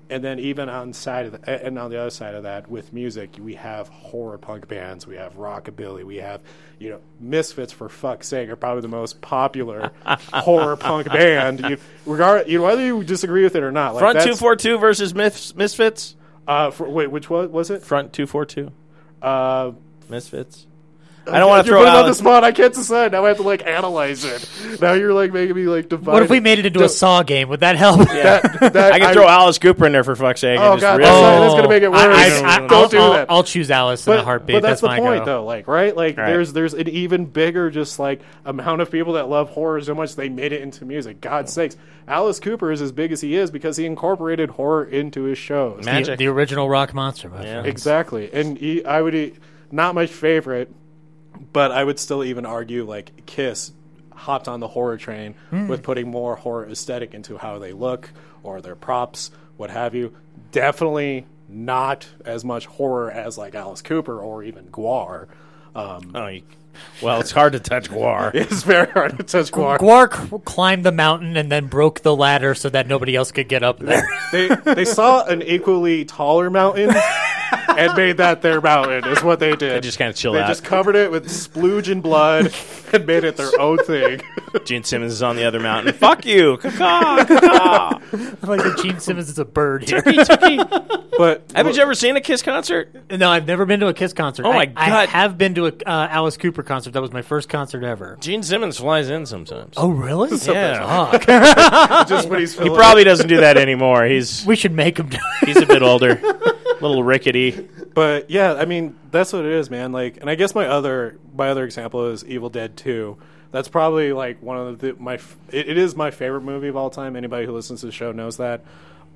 And then even on side of the, and on the other side of that, with music, we have horror punk bands, we have rockabilly, we have you know Misfits for fuck's sake are probably the most popular horror punk band. You regard you know whether you disagree with it or not. Like Front two four two versus Mis- Misfits. Uh, for, wait, which one was it? Front two four two. Uh, Misfits. I don't want to you're throw putting me on the spot. I can't decide. Now I have to like analyze it. Now you're like making me like divide. What if we made it into a Saw game? Would that help? that, that I can throw Alice Cooper in there for fuck's sake. Oh, and just God, really- that's not- that's gonna make it worse. I, I, Don't I'll, do I'll- that. I'll choose Alice in a heartbeat. But that's, that's, the my point, go. though. Like, right? Like, Right. there's there's an even bigger, just like amount of people that love horror so much they made it into music. God's sakes, Alice Cooper is as big as he is because he incorporated horror into his shows. Man. The, Magic. the original rock monster. My Yeah. friend. Exactly, and he, I would e- not my favorite, but I would still even argue like Kiss hopped on the horror train Hmm. with putting more horror aesthetic into how they look or their props, what have you. Definitely not as much horror as like Alice Cooper or even GWAR. Um, Oh, you, well, it's hard to touch GWAR. it's very hard to touch GWAR. GWAR c- climbed the mountain and then broke the ladder so that nobody else could get up there. they they saw an equally taller mountain and made that their mountain. Is what they did. They just kinda chilled They out. just covered it with splooge and blood and made it their own thing. Gene Simmons is on the other mountain. Fuck you. Caw, caw. like the Gene Simmons is a bird here. But Haven't you ever seen a Kiss concert? no, I've never been to a Kiss concert. Oh my I, I God. have been to a uh, Alice Cooper concert. That was my first concert ever. Gene Simmons flies in sometimes. Oh, really? yeah. Fuck. just when he's He probably doesn't do that anymore. He's we should make him do he's a bit older, a little rickety. But yeah, I mean that's what it is, man. Like, and I guess my other my other example is Evil Dead Two. That's probably like one of the my f- it, it is my favorite movie of all time. Anybody who listens to the show knows that.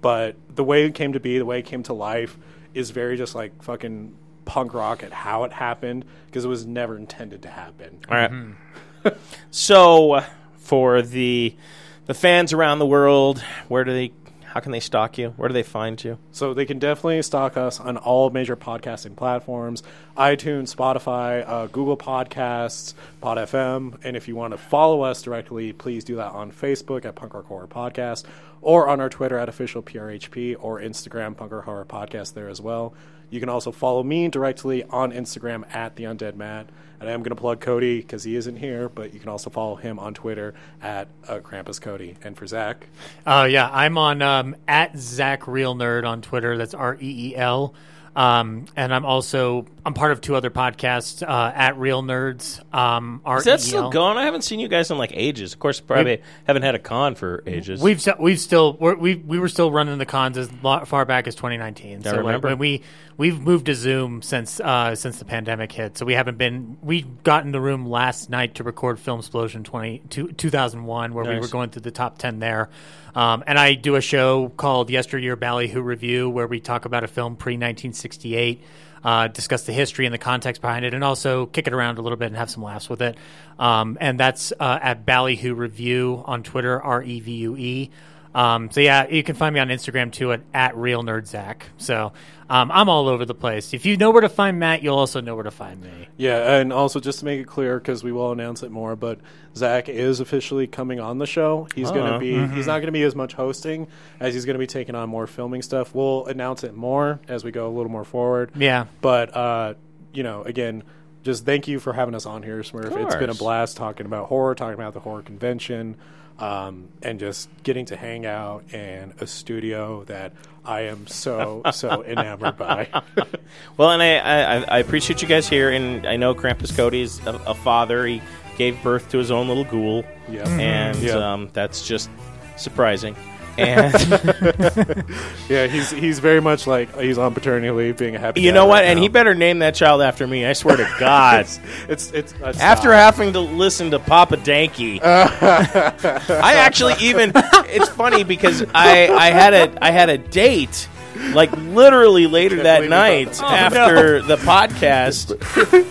But the way it came to be, the way it came to life, is very just like fucking punk rock at how it happened because it was never intended to happen. All right. so, uh, for the the fans around the world, where do they? How can they stalk you? Where do they find you? So they can definitely stalk us on all major podcasting platforms iTunes, Spotify, uh, Google Podcasts, Pod FM. And if you want to follow us directly, please do that on Facebook at Punk Rock Horror Podcast or on our Twitter at official PRHP or Instagram Punk Rock Horror Podcast there as well. You can also follow me directly on Instagram at The Undead Matt. And I am going to plug Cody because he isn't here, but you can also follow him on Twitter at uh, Krampus Cody. And for Zach, Oh yeah, I'm on um, at Zach Reel Nerd on Twitter. That's R E E L. Um, and I'm also I'm part of two other podcasts uh, at Reel Nerds. Um, Is that still going? I haven't seen you guys in like ages. Of course, probably haven't had a con for ages. We've st- we've still we're, we we were still running the cons as far back as 2019. so like, remember. when we we've moved to Zoom since uh, since the pandemic hit. So we haven't been. We got in the room last night to record Film Explosion 20, 2001, where we were going through the top 10 there. Um, and I do a show called Yesteryear Ballyhoo Revue, where we talk about a film pre 1968. Uh, discuss the history and the context behind it, and also kick it around a little bit and have some laughs with it. Um, and that's uh, at Ballyhoo Review on Twitter, R E V U E. Um, so yeah, you can find me on Instagram too at, at real nerd Zach. So um, I'm all over the place. If you know where to find Matt, you'll also know where to find me. Yeah, and also just to make it clear, because we will announce it more, but Zach is officially coming on the show. He's going Uh-huh. to be he's not going to be as much hosting as he's going to be taking on more filming stuff. We'll announce it more as we go a little more forward. Yeah. But uh, you know, again, just thank you for having us on here, Smurf. It's been a blast talking about horror, talking about the horror convention. Um, and just getting to hang out in a studio that I am so so enamored by. Well, and I, I, I appreciate you guys here, and I know Krampus Cody's a, a father. He gave birth to his own little ghoul, Yeah. and Yeah. um, that's just surprising. And Yeah, he's he's very much like he's on paternity leave, being a happy. you know what? right And now. he better name that child after me. I swear to God. it's it's, it's uh, After having to listen to Papa Danky, I actually even it's funny because I I had a I had a date like literally later that night thought after the podcast,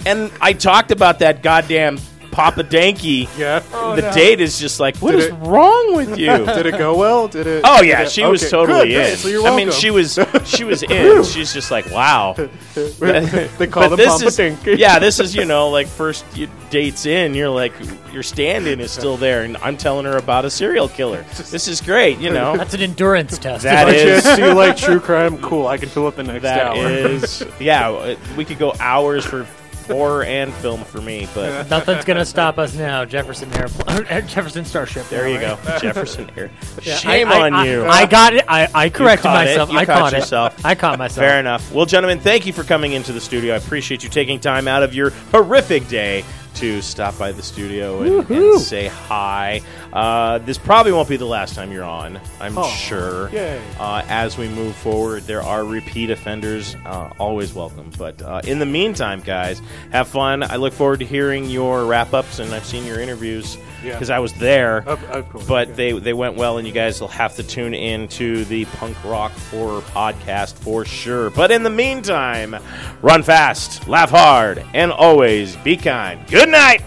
and I talked about that goddamn Papa Danky. Yeah. the date is just like, what Did is it- wrong with you? Did it go well? Did it? Oh yeah, did it- she was okay, totally good, great, in. So you're I welcome. mean, she was she was in. She's just like, wow. they call But them Papa is Dinky. yeah, this is you know like first you, dates in. You're like your stand-in is still there, and I'm telling her about a serial killer. This is great, you know. That's an endurance test. That By is chance, do you like true crime? Cool. I can fill up the next that hour. is yeah. uh, We could go hours for horror and film for me, but Nothing's gonna stop us now, Jefferson Airplane, Jefferson Starship. there you right? go, Jefferson here. Yeah, Shame I- I- on I- you. I got it. I, I corrected caught it. myself. You I caught caught yourself. it. I caught myself. Fair enough. Well, gentlemen, thank you for coming into the studio. I appreciate you taking time out of your horrific day to stop by the studio and, and say hi. Uh, this probably won't be the last time you're on, I'm Oh, sure. Uh, as we move forward, there are repeat offenders, uh, always welcome. But uh, in the meantime, guys, have fun. I look forward to hearing your wrap ups, and I've seen your interviews Yeah. because I was there. Of, of course. But yeah. they, they went well, and you guys will have to tune in to the punk rock horror podcast for sure. But in the meantime, run fast, laugh hard, and always be kind. Good night.